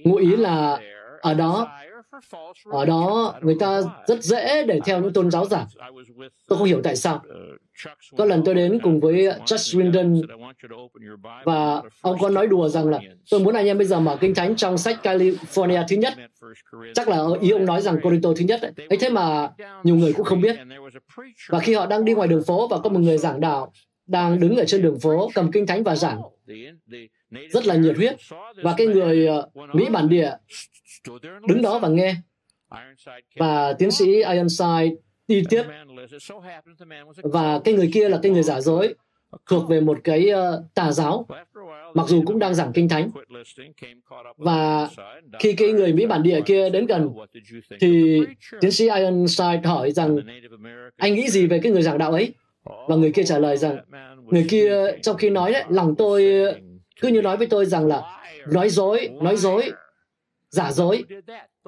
Speaker 2: Ngụ ý là ở đó ở đó người ta rất dễ để theo những tôn giáo giả. Tôi không hiểu tại sao. Có lần tôi đến cùng với Chuck Swindon và ông có nói đùa rằng là tôi muốn anh em bây giờ mở kinh thánh trong sách California thứ nhất. Chắc là ý ông nói rằng Corinto thứ nhất ấy. ấy thế mà nhiều người cũng không biết. Và khi họ đang đi ngoài đường phố và có một người giảng đạo đang đứng ở trên đường phố cầm kinh thánh và giảng. Rất là nhiệt huyết. Và cái người ờ, Mỹ bản địa đứng đó và nghe. Và tiến sĩ Ironside đi tiếp. Và cái người kia là cái người giả dối thuộc về một cái uh, tà giáo mặc dù cũng đang giảng kinh thánh. Và khi cái người mỹ bản địa kia đến gần thì tiến sĩ ironside hỏi rằng anh nghĩ gì về cái người giảng đạo ấy? Và người kia trả lời rằng người kia trong khi nói đấy lòng tôi cứ như nói với tôi rằng là nói dối, nói dối, giả dối.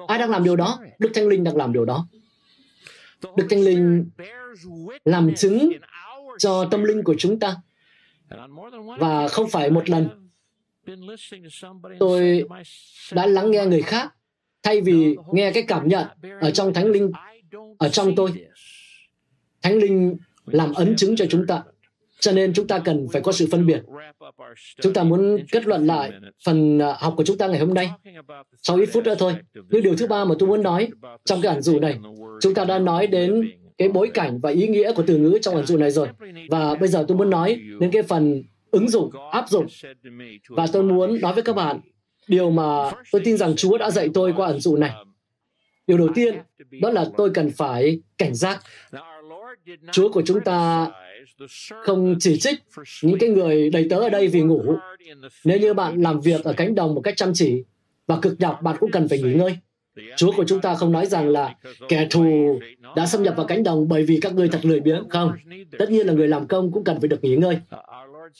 Speaker 2: Ai đang làm điều đó? Đức Thánh Linh đang làm điều đó. Đức Thánh Linh làm chứng cho tâm linh của chúng ta. Và không phải một lần tôi đã lắng nghe người khác thay vì nghe cái cảm nhận ở trong Thánh Linh ở trong tôi. Thánh Linh làm ấn chứng cho chúng ta. Cho nên chúng ta cần phải có sự phân biệt. Chúng ta muốn kết luận lại phần à, học của chúng ta ngày hôm nay. Sau ít phút nữa thôi. Nhưng điều thứ ba mà tôi muốn nói trong cái ẩn dụ này, chúng ta đã nói đến cái bối cảnh và ý nghĩa của từ ngữ trong ẩn dụ này rồi. Và bây giờ tôi muốn nói đến cái phần ứng dụng, áp dụng. Và tôi muốn nói với các bạn điều mà tôi tin rằng Chúa đã dạy tôi qua ẩn dụ này. Điều đầu tiên, đó là tôi cần phải cảnh giác. Chúa của chúng ta không chỉ trích những cái người đầy tớ ở đây vì ngủ. Nếu như bạn làm việc ở cánh đồng một cách chăm chỉ và cực nhọc, bạn cũng cần phải nghỉ ngơi. Chúa của chúng ta không nói rằng là kẻ thù đã xâm nhập vào cánh đồng bởi vì các ngươi thật lười biếng. Không. Tất nhiên là người làm công cũng cần phải được nghỉ ngơi.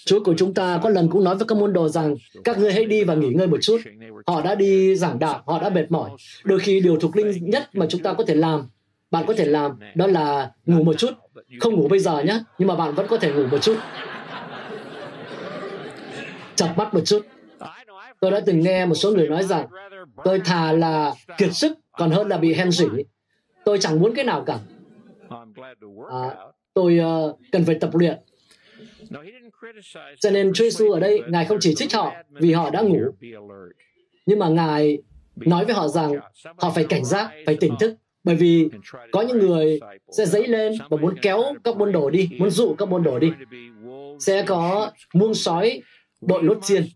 Speaker 2: Chúa của chúng ta có lần cũng nói với các môn đồ rằng các ngươi hãy đi và nghỉ ngơi một chút. Họ đã đi giảng đạo, họ đã mệt mỏi. Đôi khi điều thuộc linh nhất mà chúng ta có thể làm, bạn có thể làm đó là ngủ một chút. Không ngủ bây giờ nhé, nhưng mà bạn vẫn có thể ngủ một chút. Chập mắt một chút. Tôi đã từng nghe một số người nói rằng tôi thà là kiệt sức còn hơn là bị hen rỉ. Tôi chẳng muốn cái nào cả. À, tôi uh, cần phải tập luyện cho nên Chúa Giêsu ở đây, Ngài không chỉ trích họ vì họ đã ngủ, nhưng mà Ngài nói với họ rằng họ phải cảnh giác, phải tỉnh thức, bởi vì có những người sẽ dấy lên và muốn kéo các môn đồ đi, muốn dụ các môn đồ đi. Sẽ có muông sói đội lốt chiên.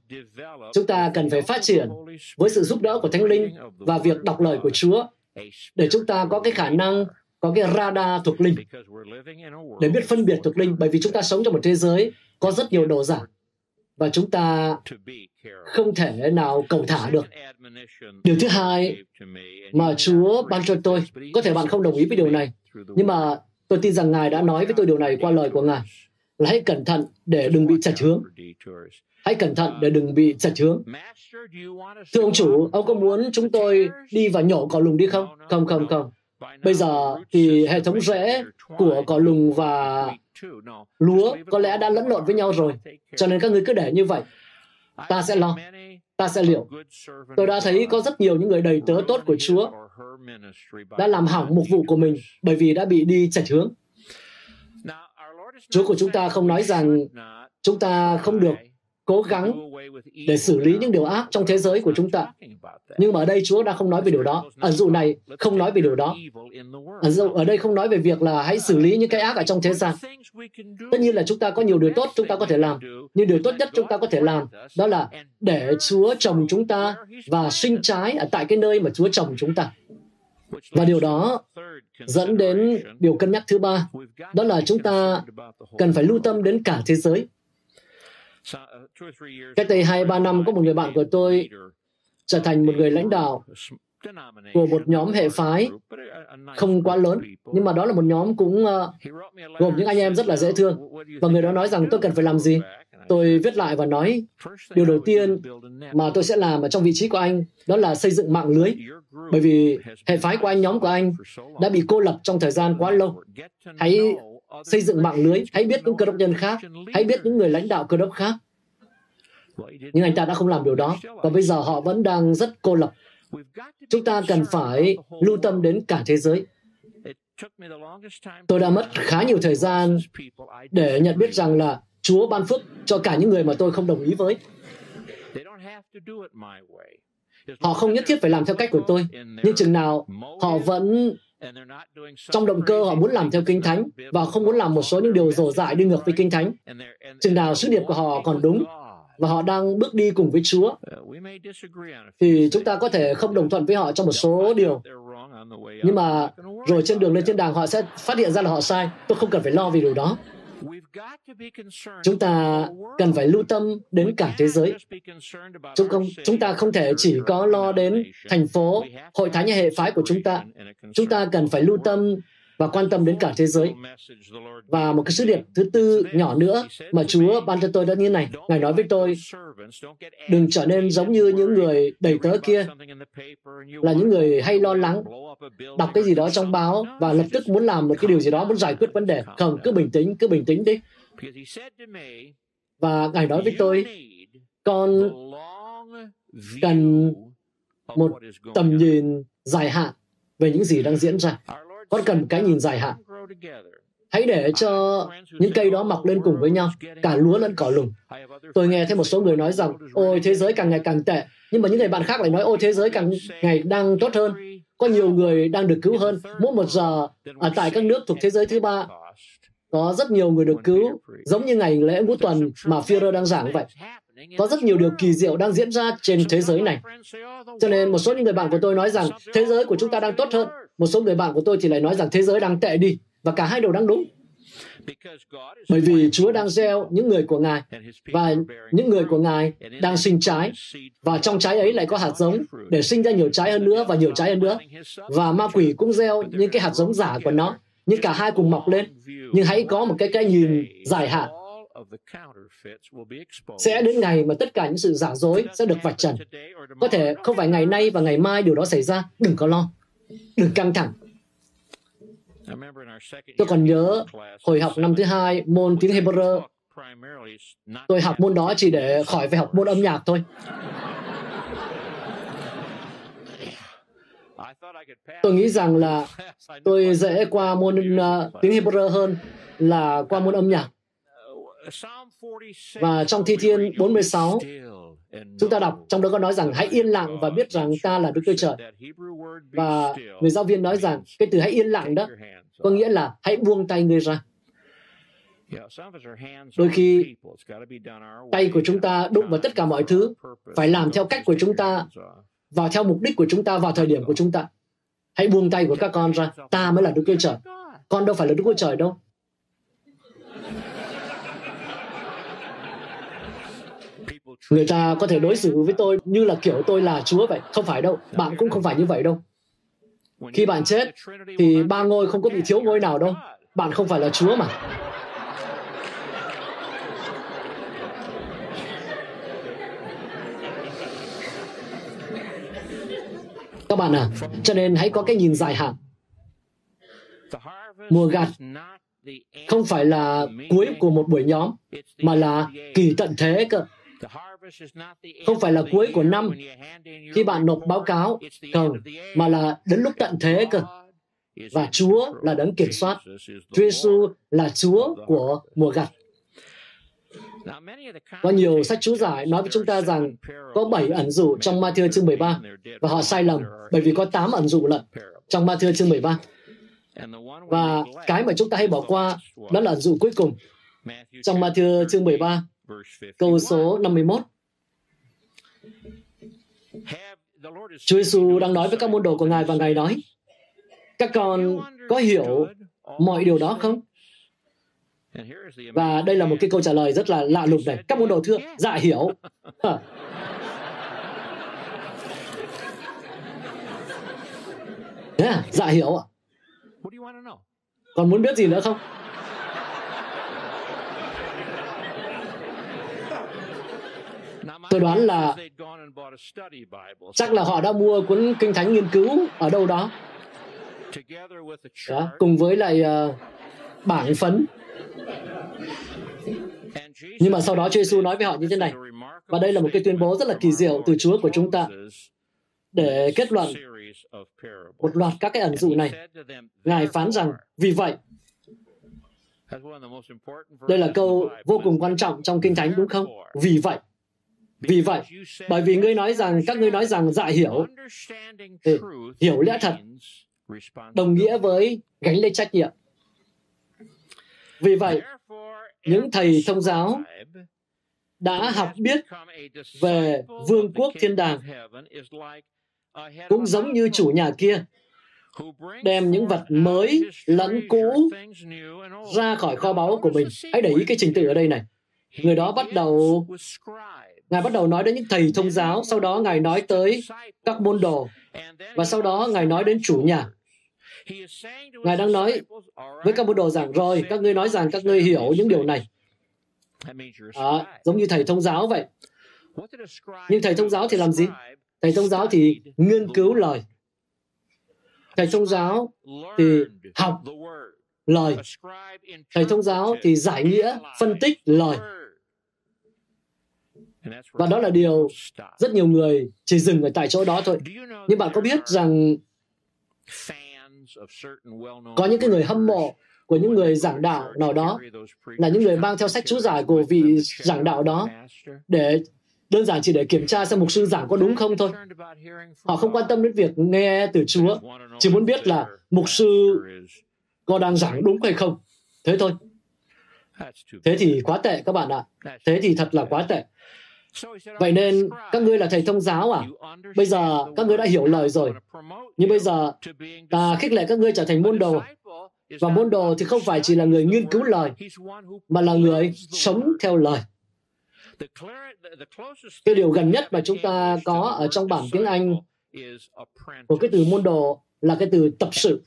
Speaker 2: Chúng ta cần phải phát triển với sự giúp đỡ của Thánh Linh và việc đọc lời của Chúa để chúng ta có cái khả năng có cái radar thuộc linh để biết phân biệt thuộc linh bởi vì chúng ta sống trong một thế giới có rất nhiều đồ giả và chúng ta không thể nào cầu thả được. Điều thứ hai mà Chúa ban cho tôi, có thể bạn không đồng ý với điều này, nhưng mà tôi tin rằng Ngài đã nói với tôi điều này qua lời của Ngài, là hãy cẩn thận để đừng bị chạch hướng. Hãy cẩn thận để đừng bị chạch hướng. Thưa ông chủ, ông có muốn chúng tôi đi và nhổ cỏ lùng đi không? Không, không, không. Bây giờ thì hệ thống rễ của cỏ lùng và lúa có lẽ đã lẫn lộn với nhau rồi. Cho nên các ngươi cứ để như vậy. Ta sẽ lo. Ta sẽ liệu. Tôi đã thấy có rất nhiều những người đầy tớ tốt của Chúa đã làm hỏng mục vụ của mình bởi vì đã bị đi chạch hướng. Chúa của chúng ta không nói rằng chúng ta không được cố gắng để xử lý những điều ác trong thế giới của chúng ta. Nhưng mà ở đây Chúa đã không nói về điều đó. Ẩn dụ này không nói về điều đó. Ẩn dụ ở đây không nói về việc là hãy xử lý những cái ác ở trong thế gian. Tất nhiên là chúng ta có nhiều điều tốt chúng ta có thể làm. Nhưng điều tốt nhất chúng ta có thể làm đó là để Chúa trồng chúng ta và sinh trái ở tại cái nơi mà Chúa trồng chúng ta. Và điều đó dẫn đến điều cân nhắc thứ ba, đó là chúng ta cần phải lưu tâm đến cả thế giới Cách đây hai ba năm có một người bạn của tôi trở thành một người lãnh đạo của một nhóm hệ phái không quá lớn nhưng mà đó là một nhóm cũng uh, gồm những anh em rất là dễ thương. và người đó nói rằng tôi cần phải làm gì? tôi viết lại và nói điều đầu tiên mà tôi sẽ làm ở trong vị trí của anh đó là xây dựng mạng lưới. Bởi vì hệ phái của anh nhóm của anh đã bị cô lập trong thời gian quá lâu. hãy xây dựng mạng lưới. Hãy biết những cơ đốc nhân khác. Hãy biết những người lãnh đạo cơ đốc khác. Nhưng anh ta đã không làm điều đó. Và bây giờ họ vẫn đang rất cô lập. Chúng ta cần phải lưu tâm đến cả thế giới. Tôi đã mất khá nhiều thời gian để nhận biết rằng là chúa ban phước cho cả những người mà tôi không đồng ý với. Họ không nhất thiết phải làm theo cách của tôi. Nhưng chừng nào họ vẫn trong động cơ họ muốn làm theo kinh thánh và không muốn làm một số những điều rổ dại đi ngược với kinh thánh. Chừng nào sứ điệp của họ còn đúng và họ đang bước đi cùng với Chúa thì chúng ta có thể không đồng thuận với họ trong một số điều. nhưng mà rồi trên đường lên thiên đàng họ sẽ phát hiện ra là họ sai. Tôi không cần phải lo vì điều đó chúng ta cần phải lưu tâm đến cả thế giới. chúng không chúng ta không thể chỉ có lo đến thành phố hội thánh hay hệ phái của chúng ta. chúng ta cần phải lưu tâm và quan tâm đến cả thế giới. Và một cái sứ điệp thứ tư nhỏ nữa mà Chúa ban cho tôi đó như này. Ngài nói với tôi, đừng trở nên giống như những người đầy tớ kia, là những người hay lo lắng, đọc cái gì đó trong báo và lập tức muốn làm một cái điều gì đó, muốn giải quyết vấn đề. Không, cứ bình tĩnh, cứ bình tĩnh đi. Và Ngài nói với tôi, con cần một tầm nhìn dài hạn về những gì đang diễn ra. Con cần cái nhìn dài hạn. Hãy để cho những cây đó mọc lên cùng với nhau, cả lúa lẫn cỏ lùng. Tôi nghe thêm một số người nói rằng, ôi thế giới càng ngày càng tệ, nhưng mà những người bạn khác lại nói, ôi thế giới càng ngày đang tốt hơn. Có nhiều người đang được cứu hơn. Mỗi một giờ ở tại các nước thuộc thế giới thứ ba, có rất nhiều người được cứu, giống như ngày lễ ngũ tuần mà Führer đang giảng vậy. Có rất nhiều điều kỳ diệu đang diễn ra trên thế giới này. Cho nên một số những người bạn của tôi nói rằng thế giới của chúng ta đang tốt hơn. Một số người bạn của tôi thì lại nói rằng thế giới đang tệ đi. Và cả hai đều đang đúng. Bởi vì Chúa đang gieo những người của Ngài và những người của Ngài đang sinh trái và trong trái ấy lại có hạt giống để sinh ra nhiều trái hơn nữa và nhiều trái hơn nữa. Và ma quỷ cũng gieo những cái hạt giống giả của nó nhưng cả hai cùng mọc lên. Nhưng hãy có một cái cái nhìn dài hạn sẽ đến ngày mà tất cả những sự giả dối sẽ được vạch trần. Có thể không phải ngày nay và ngày mai điều đó xảy ra. Đừng có lo. Đừng căng thẳng. Tôi còn nhớ hồi học năm thứ hai môn tiếng Hebrew. Tôi học môn đó chỉ để khỏi phải học môn âm nhạc thôi. Tôi nghĩ rằng là tôi dễ qua môn uh, tiếng Hebrew hơn là qua môn âm nhạc. Và trong Thi Thiên 46, chúng ta đọc, trong đó có nói rằng hãy yên lặng và biết rằng ta là Đức Chúa Trời. Và người giáo viên nói rằng cái từ hãy yên lặng đó có nghĩa là hãy buông tay người ra. Đôi khi tay của chúng ta đụng vào tất cả mọi thứ, phải làm theo cách của chúng ta và theo mục đích của chúng ta vào thời điểm của chúng ta. Hãy buông tay của các con ra. Ta mới là Đức Chúa Trời. Con đâu phải là Đức Chúa Trời đâu. Người ta có thể đối xử với tôi như là kiểu tôi là Chúa vậy. Không phải đâu. Bạn cũng không phải như vậy đâu. Khi bạn chết, thì ba ngôi không có bị thiếu ngôi nào đâu. Bạn không phải là Chúa mà. Các bạn à, cho nên hãy có cái nhìn dài hạn. Mùa gặt không phải là cuối của một buổi nhóm, mà là kỳ tận thế cơ. Không phải là cuối của năm khi bạn nộp báo cáo, không, mà là đến lúc tận thế cơ. Và Chúa là đấng kiểm soát. Chúa Giêsu là Chúa của mùa gặt. Có nhiều sách chú giải nói với chúng ta rằng có 7 ẩn dụ trong Matthew chương 13 và họ sai lầm bởi vì có 8 ẩn dụ lận trong Matthew chương 13. Và cái mà chúng ta hay bỏ qua đó là ẩn dụ cuối cùng trong Matthew chương 13 câu số 51. Chúa Giêsu đang nói với các môn đồ của Ngài và Ngài nói, các con có hiểu mọi điều đó không? Và đây là một cái câu trả lời rất là lạ lùng này. Các môn đồ thưa, dạ hiểu. Thế à? Dạ hiểu ạ. Còn muốn biết gì nữa không? Tôi đoán là chắc là họ đã mua cuốn kinh thánh nghiên cứu ở đâu đó. đó cùng với lại uh, bảng phấn nhưng mà sau đó Chúa Giêsu nói với họ như thế này, và đây là một cái tuyên bố rất là kỳ diệu từ Chúa của chúng ta để kết luận một loạt các cái ẩn dụ này. Ngài phán rằng, vì vậy, đây là câu vô cùng quan trọng trong Kinh Thánh đúng không? Vì vậy, vì vậy, bởi vì ngươi nói rằng, các ngươi nói rằng dạ hiểu, ừ, hiểu lẽ thật, đồng nghĩa với gánh lấy trách nhiệm. Vì vậy, những thầy thông giáo đã học biết về vương quốc thiên đàng cũng giống như chủ nhà kia đem những vật mới lẫn cũ ra khỏi kho báu của mình. Hãy để ý cái trình tự ở đây này. Người đó bắt đầu Ngài bắt đầu nói đến những thầy thông giáo, sau đó Ngài nói tới các môn đồ, và sau đó Ngài nói đến chủ nhà. Ngài đang nói với các môn đồ rằng, rồi, các ngươi nói rằng các ngươi hiểu những điều này. À, giống như thầy thông giáo vậy. Nhưng thầy thông giáo thì làm gì? Thầy thông giáo thì nghiên cứu lời. Thầy thông giáo thì học lời. Thầy thông giáo thì giải nghĩa, phân tích lời. Và đó là điều rất nhiều người chỉ dừng ở tại chỗ đó thôi. Nhưng bạn có biết rằng có những cái người hâm mộ của những người giảng đạo nào đó là những người mang theo sách chú giải của vị giảng đạo đó để đơn giản chỉ để kiểm tra xem mục sư giảng có đúng không thôi. Họ không quan tâm đến việc nghe từ Chúa, chỉ muốn biết là mục sư có đang giảng đúng hay không. Thế thôi. Thế thì quá tệ các bạn ạ. Thế thì thật là quá tệ. Vậy nên các ngươi là thầy thông giáo à? Bây giờ các ngươi đã hiểu lời rồi. Nhưng bây giờ ta khích lệ các ngươi trở thành môn đồ. Và môn đồ thì không phải chỉ là người nghiên cứu lời, mà là người sống theo lời. Cái điều gần nhất mà chúng ta có ở trong bản tiếng Anh của cái từ môn đồ là cái từ tập sự,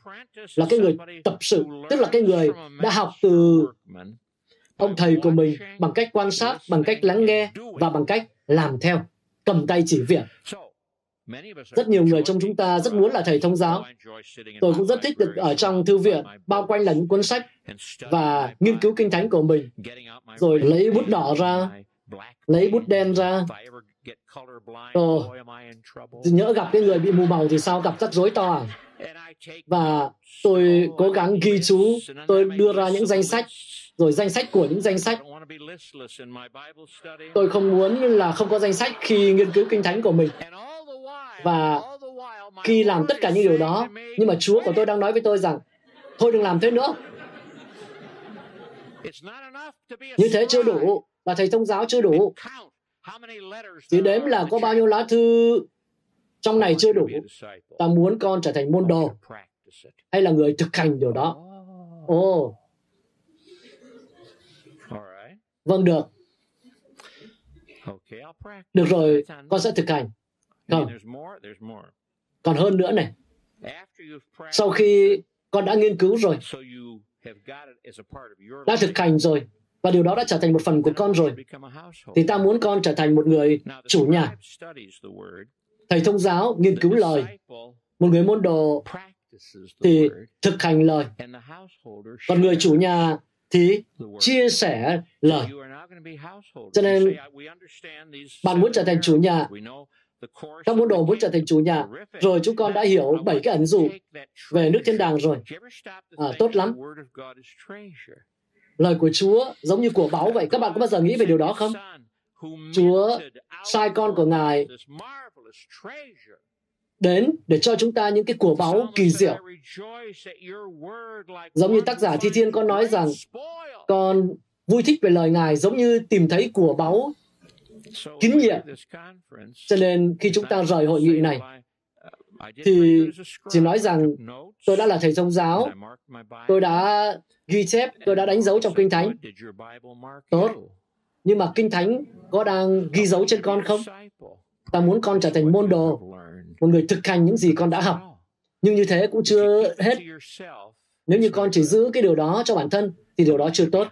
Speaker 2: là cái người tập sự, tức là cái người đã học từ ông thầy của mình bằng cách quan sát, bằng cách lắng nghe và bằng cách làm theo, cầm tay chỉ việc. Rất nhiều người trong chúng ta rất muốn là thầy thông giáo. Tôi cũng rất thích được ở trong thư viện, bao quanh là những cuốn sách và nghiên cứu kinh thánh của mình, rồi lấy bút đỏ ra, lấy bút đen ra. Ồ, nhớ gặp cái người bị mù màu thì sao gặp rắc rối to à? Và tôi cố gắng ghi chú, tôi đưa ra những danh sách rồi danh sách của những danh sách. Tôi không muốn là không có danh sách khi nghiên cứu kinh thánh của mình. Và khi làm tất cả những điều đó, nhưng mà Chúa của tôi đang nói với tôi rằng, thôi đừng làm thế nữa. Như thế chưa đủ, và thầy thông giáo chưa đủ. Chỉ đếm là có bao nhiêu lá thư trong này chưa đủ. Ta muốn con trở thành môn đồ hay là người thực hành điều đó. Ồ, oh, Vâng được. Được rồi, con sẽ thực hành. Không. Còn hơn nữa này. Sau khi con đã nghiên cứu rồi, đã thực hành rồi, và điều đó đã trở thành một phần của con rồi, thì ta muốn con trở thành một người chủ nhà. Thầy thông giáo nghiên cứu lời, một người môn đồ thì thực hành lời, còn người chủ nhà thì chia sẻ lời. Cho nên bạn muốn trở thành chủ nhà, các môn đồ muốn trở thành chủ nhà, rồi chúng con đã hiểu bảy cái ẩn dụ về nước thiên đàng rồi. À, tốt lắm. Lời của Chúa giống như của báu vậy. Các bạn có bao giờ nghĩ về điều đó không? Chúa sai con của Ngài đến để cho chúng ta những cái của báu kỳ diệu. Giống như tác giả Thi Thiên con nói rằng con vui thích về lời Ngài giống như tìm thấy của báu kín nhiệm. Cho nên khi chúng ta rời hội nghị này, thì chỉ nói rằng tôi đã là thầy thông giáo, tôi đã ghi chép, tôi đã đánh dấu trong Kinh Thánh. Tốt. Nhưng mà Kinh Thánh có đang ghi dấu trên con không? Ta muốn con trở thành môn đồ, một người thực hành những gì con đã học. Nhưng như thế cũng chưa hết. Nếu như con chỉ giữ cái điều đó cho bản thân, thì điều đó chưa tốt.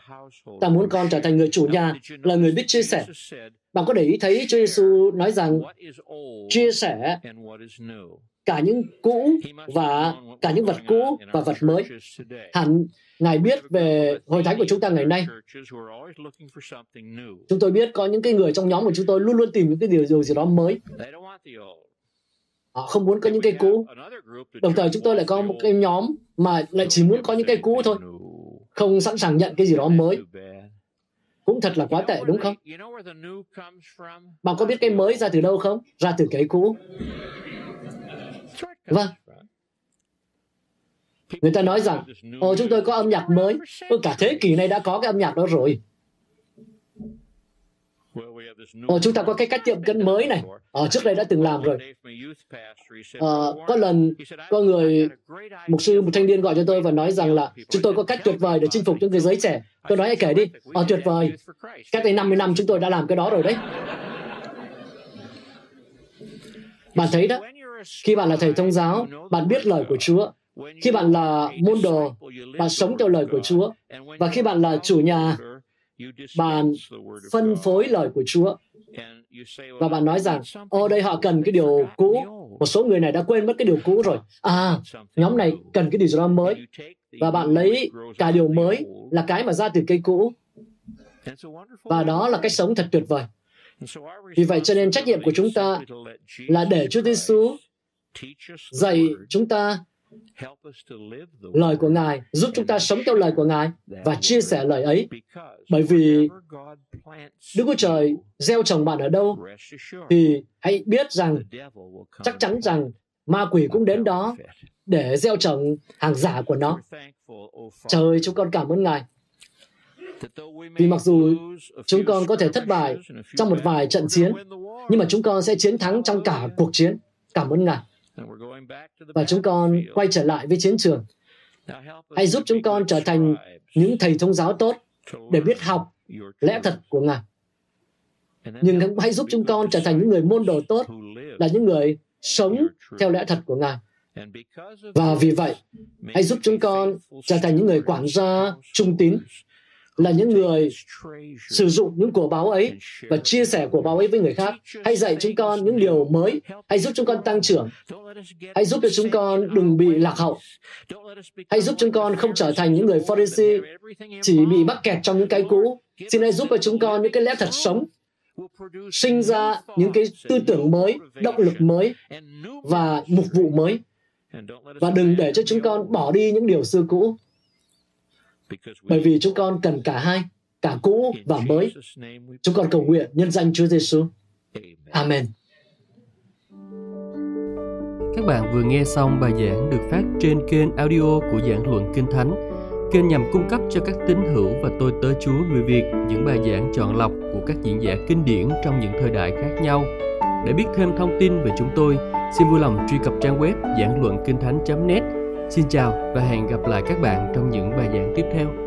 Speaker 2: Ta muốn con trở thành người chủ nhà, là người biết chia sẻ. Bạn có để ý thấy Chúa Giêsu nói rằng chia sẻ cả những cũ và cả những vật cũ và vật mới. Hẳn Ngài biết về hội thánh của chúng ta ngày nay. Chúng tôi biết có những cái người trong nhóm của chúng tôi luôn luôn tìm những cái điều, điều gì đó mới. Họ không muốn có những cây cũ. Đồng thời chúng tôi lại có một cái nhóm mà lại chỉ muốn có những cây cũ thôi. Không sẵn sàng nhận cái gì đó mới. Cũng thật là quá tệ đúng không? Bạn có biết cái mới ra từ đâu không? Ra từ cái cũ. Vâng. Người ta nói rằng, ồ chúng tôi có âm nhạc mới. ừ, cả thế kỷ này đã có cái âm nhạc đó rồi ờ chúng ta có cái cách tiệm cận mới này. Ờ, trước đây đã từng làm rồi. Ờ, có lần có người, mục sư, một thanh niên gọi cho tôi và nói rằng là chúng tôi có cách tuyệt vời để chinh phục những người giới trẻ. Tôi nói hãy kể đi. Ờ, tuyệt vời. Cách đây 50 năm chúng tôi đã làm cái đó rồi đấy. Bạn thấy đó, khi bạn là thầy thông giáo, bạn biết lời của Chúa, Khi bạn là môn đồ, bạn sống theo lời của Chúa. Và khi bạn là chủ nhà, bạn phân phối lời của Chúa. Và bạn nói rằng, ô đây họ cần cái điều cũ. Một số người này đã quên mất cái điều cũ rồi. À, nhóm này cần cái điều gì đó mới. Và bạn lấy cả điều mới là cái mà ra từ cây cũ. Và đó là cách sống thật tuyệt vời. Vì vậy cho nên trách nhiệm của chúng ta là để Chúa Giêsu dạy chúng ta lời của Ngài, giúp chúng ta sống theo lời của Ngài và chia sẻ lời ấy. Bởi vì Đức Chúa Trời gieo trồng bạn ở đâu, thì hãy biết rằng, chắc chắn rằng ma quỷ cũng đến đó để gieo trồng hàng giả của nó. Trời chúng con cảm ơn Ngài. Vì mặc dù chúng con có thể thất bại trong một vài trận chiến, nhưng mà chúng con sẽ chiến thắng trong cả cuộc chiến. Cảm ơn Ngài. Và chúng con quay trở lại với chiến trường. Hãy giúp chúng con trở thành những thầy thông giáo tốt để biết học lẽ thật của Ngài. Nhưng hãy giúp chúng con trở thành những người môn đồ tốt, là những người sống theo lẽ thật của Ngài. Và vì vậy, hãy giúp chúng con trở thành những người quản gia trung tín, là những người sử dụng những của báo ấy và chia sẻ của báo ấy với người khác. Hãy dạy chúng con những điều mới. Hãy giúp chúng con tăng trưởng. Hãy giúp cho chúng con đừng bị lạc hậu. Hãy giúp chúng con không trở thành những người Pharisee chỉ bị mắc kẹt trong những cái cũ. Xin hãy giúp cho chúng con những cái lẽ thật sống sinh ra những cái tư tưởng mới, động lực mới và mục vụ mới. Và đừng để cho chúng con bỏ đi những điều xưa cũ bởi vì chúng con cần cả hai, cả cũ và mới. Chúng con cầu nguyện nhân danh Chúa Giêsu. Amen.
Speaker 1: Các bạn vừa nghe xong bài giảng được phát trên kênh audio của giảng luận Kinh Thánh. Kênh nhằm cung cấp cho các tín hữu và tôi tớ Chúa người Việt những bài giảng chọn lọc của các diễn giả kinh điển trong những thời đại khác nhau. Để biết thêm thông tin về chúng tôi, xin vui lòng truy cập trang web giảng luận kinh thánh.net Xin chào và hẹn gặp lại các bạn trong những bài giảng tiếp theo.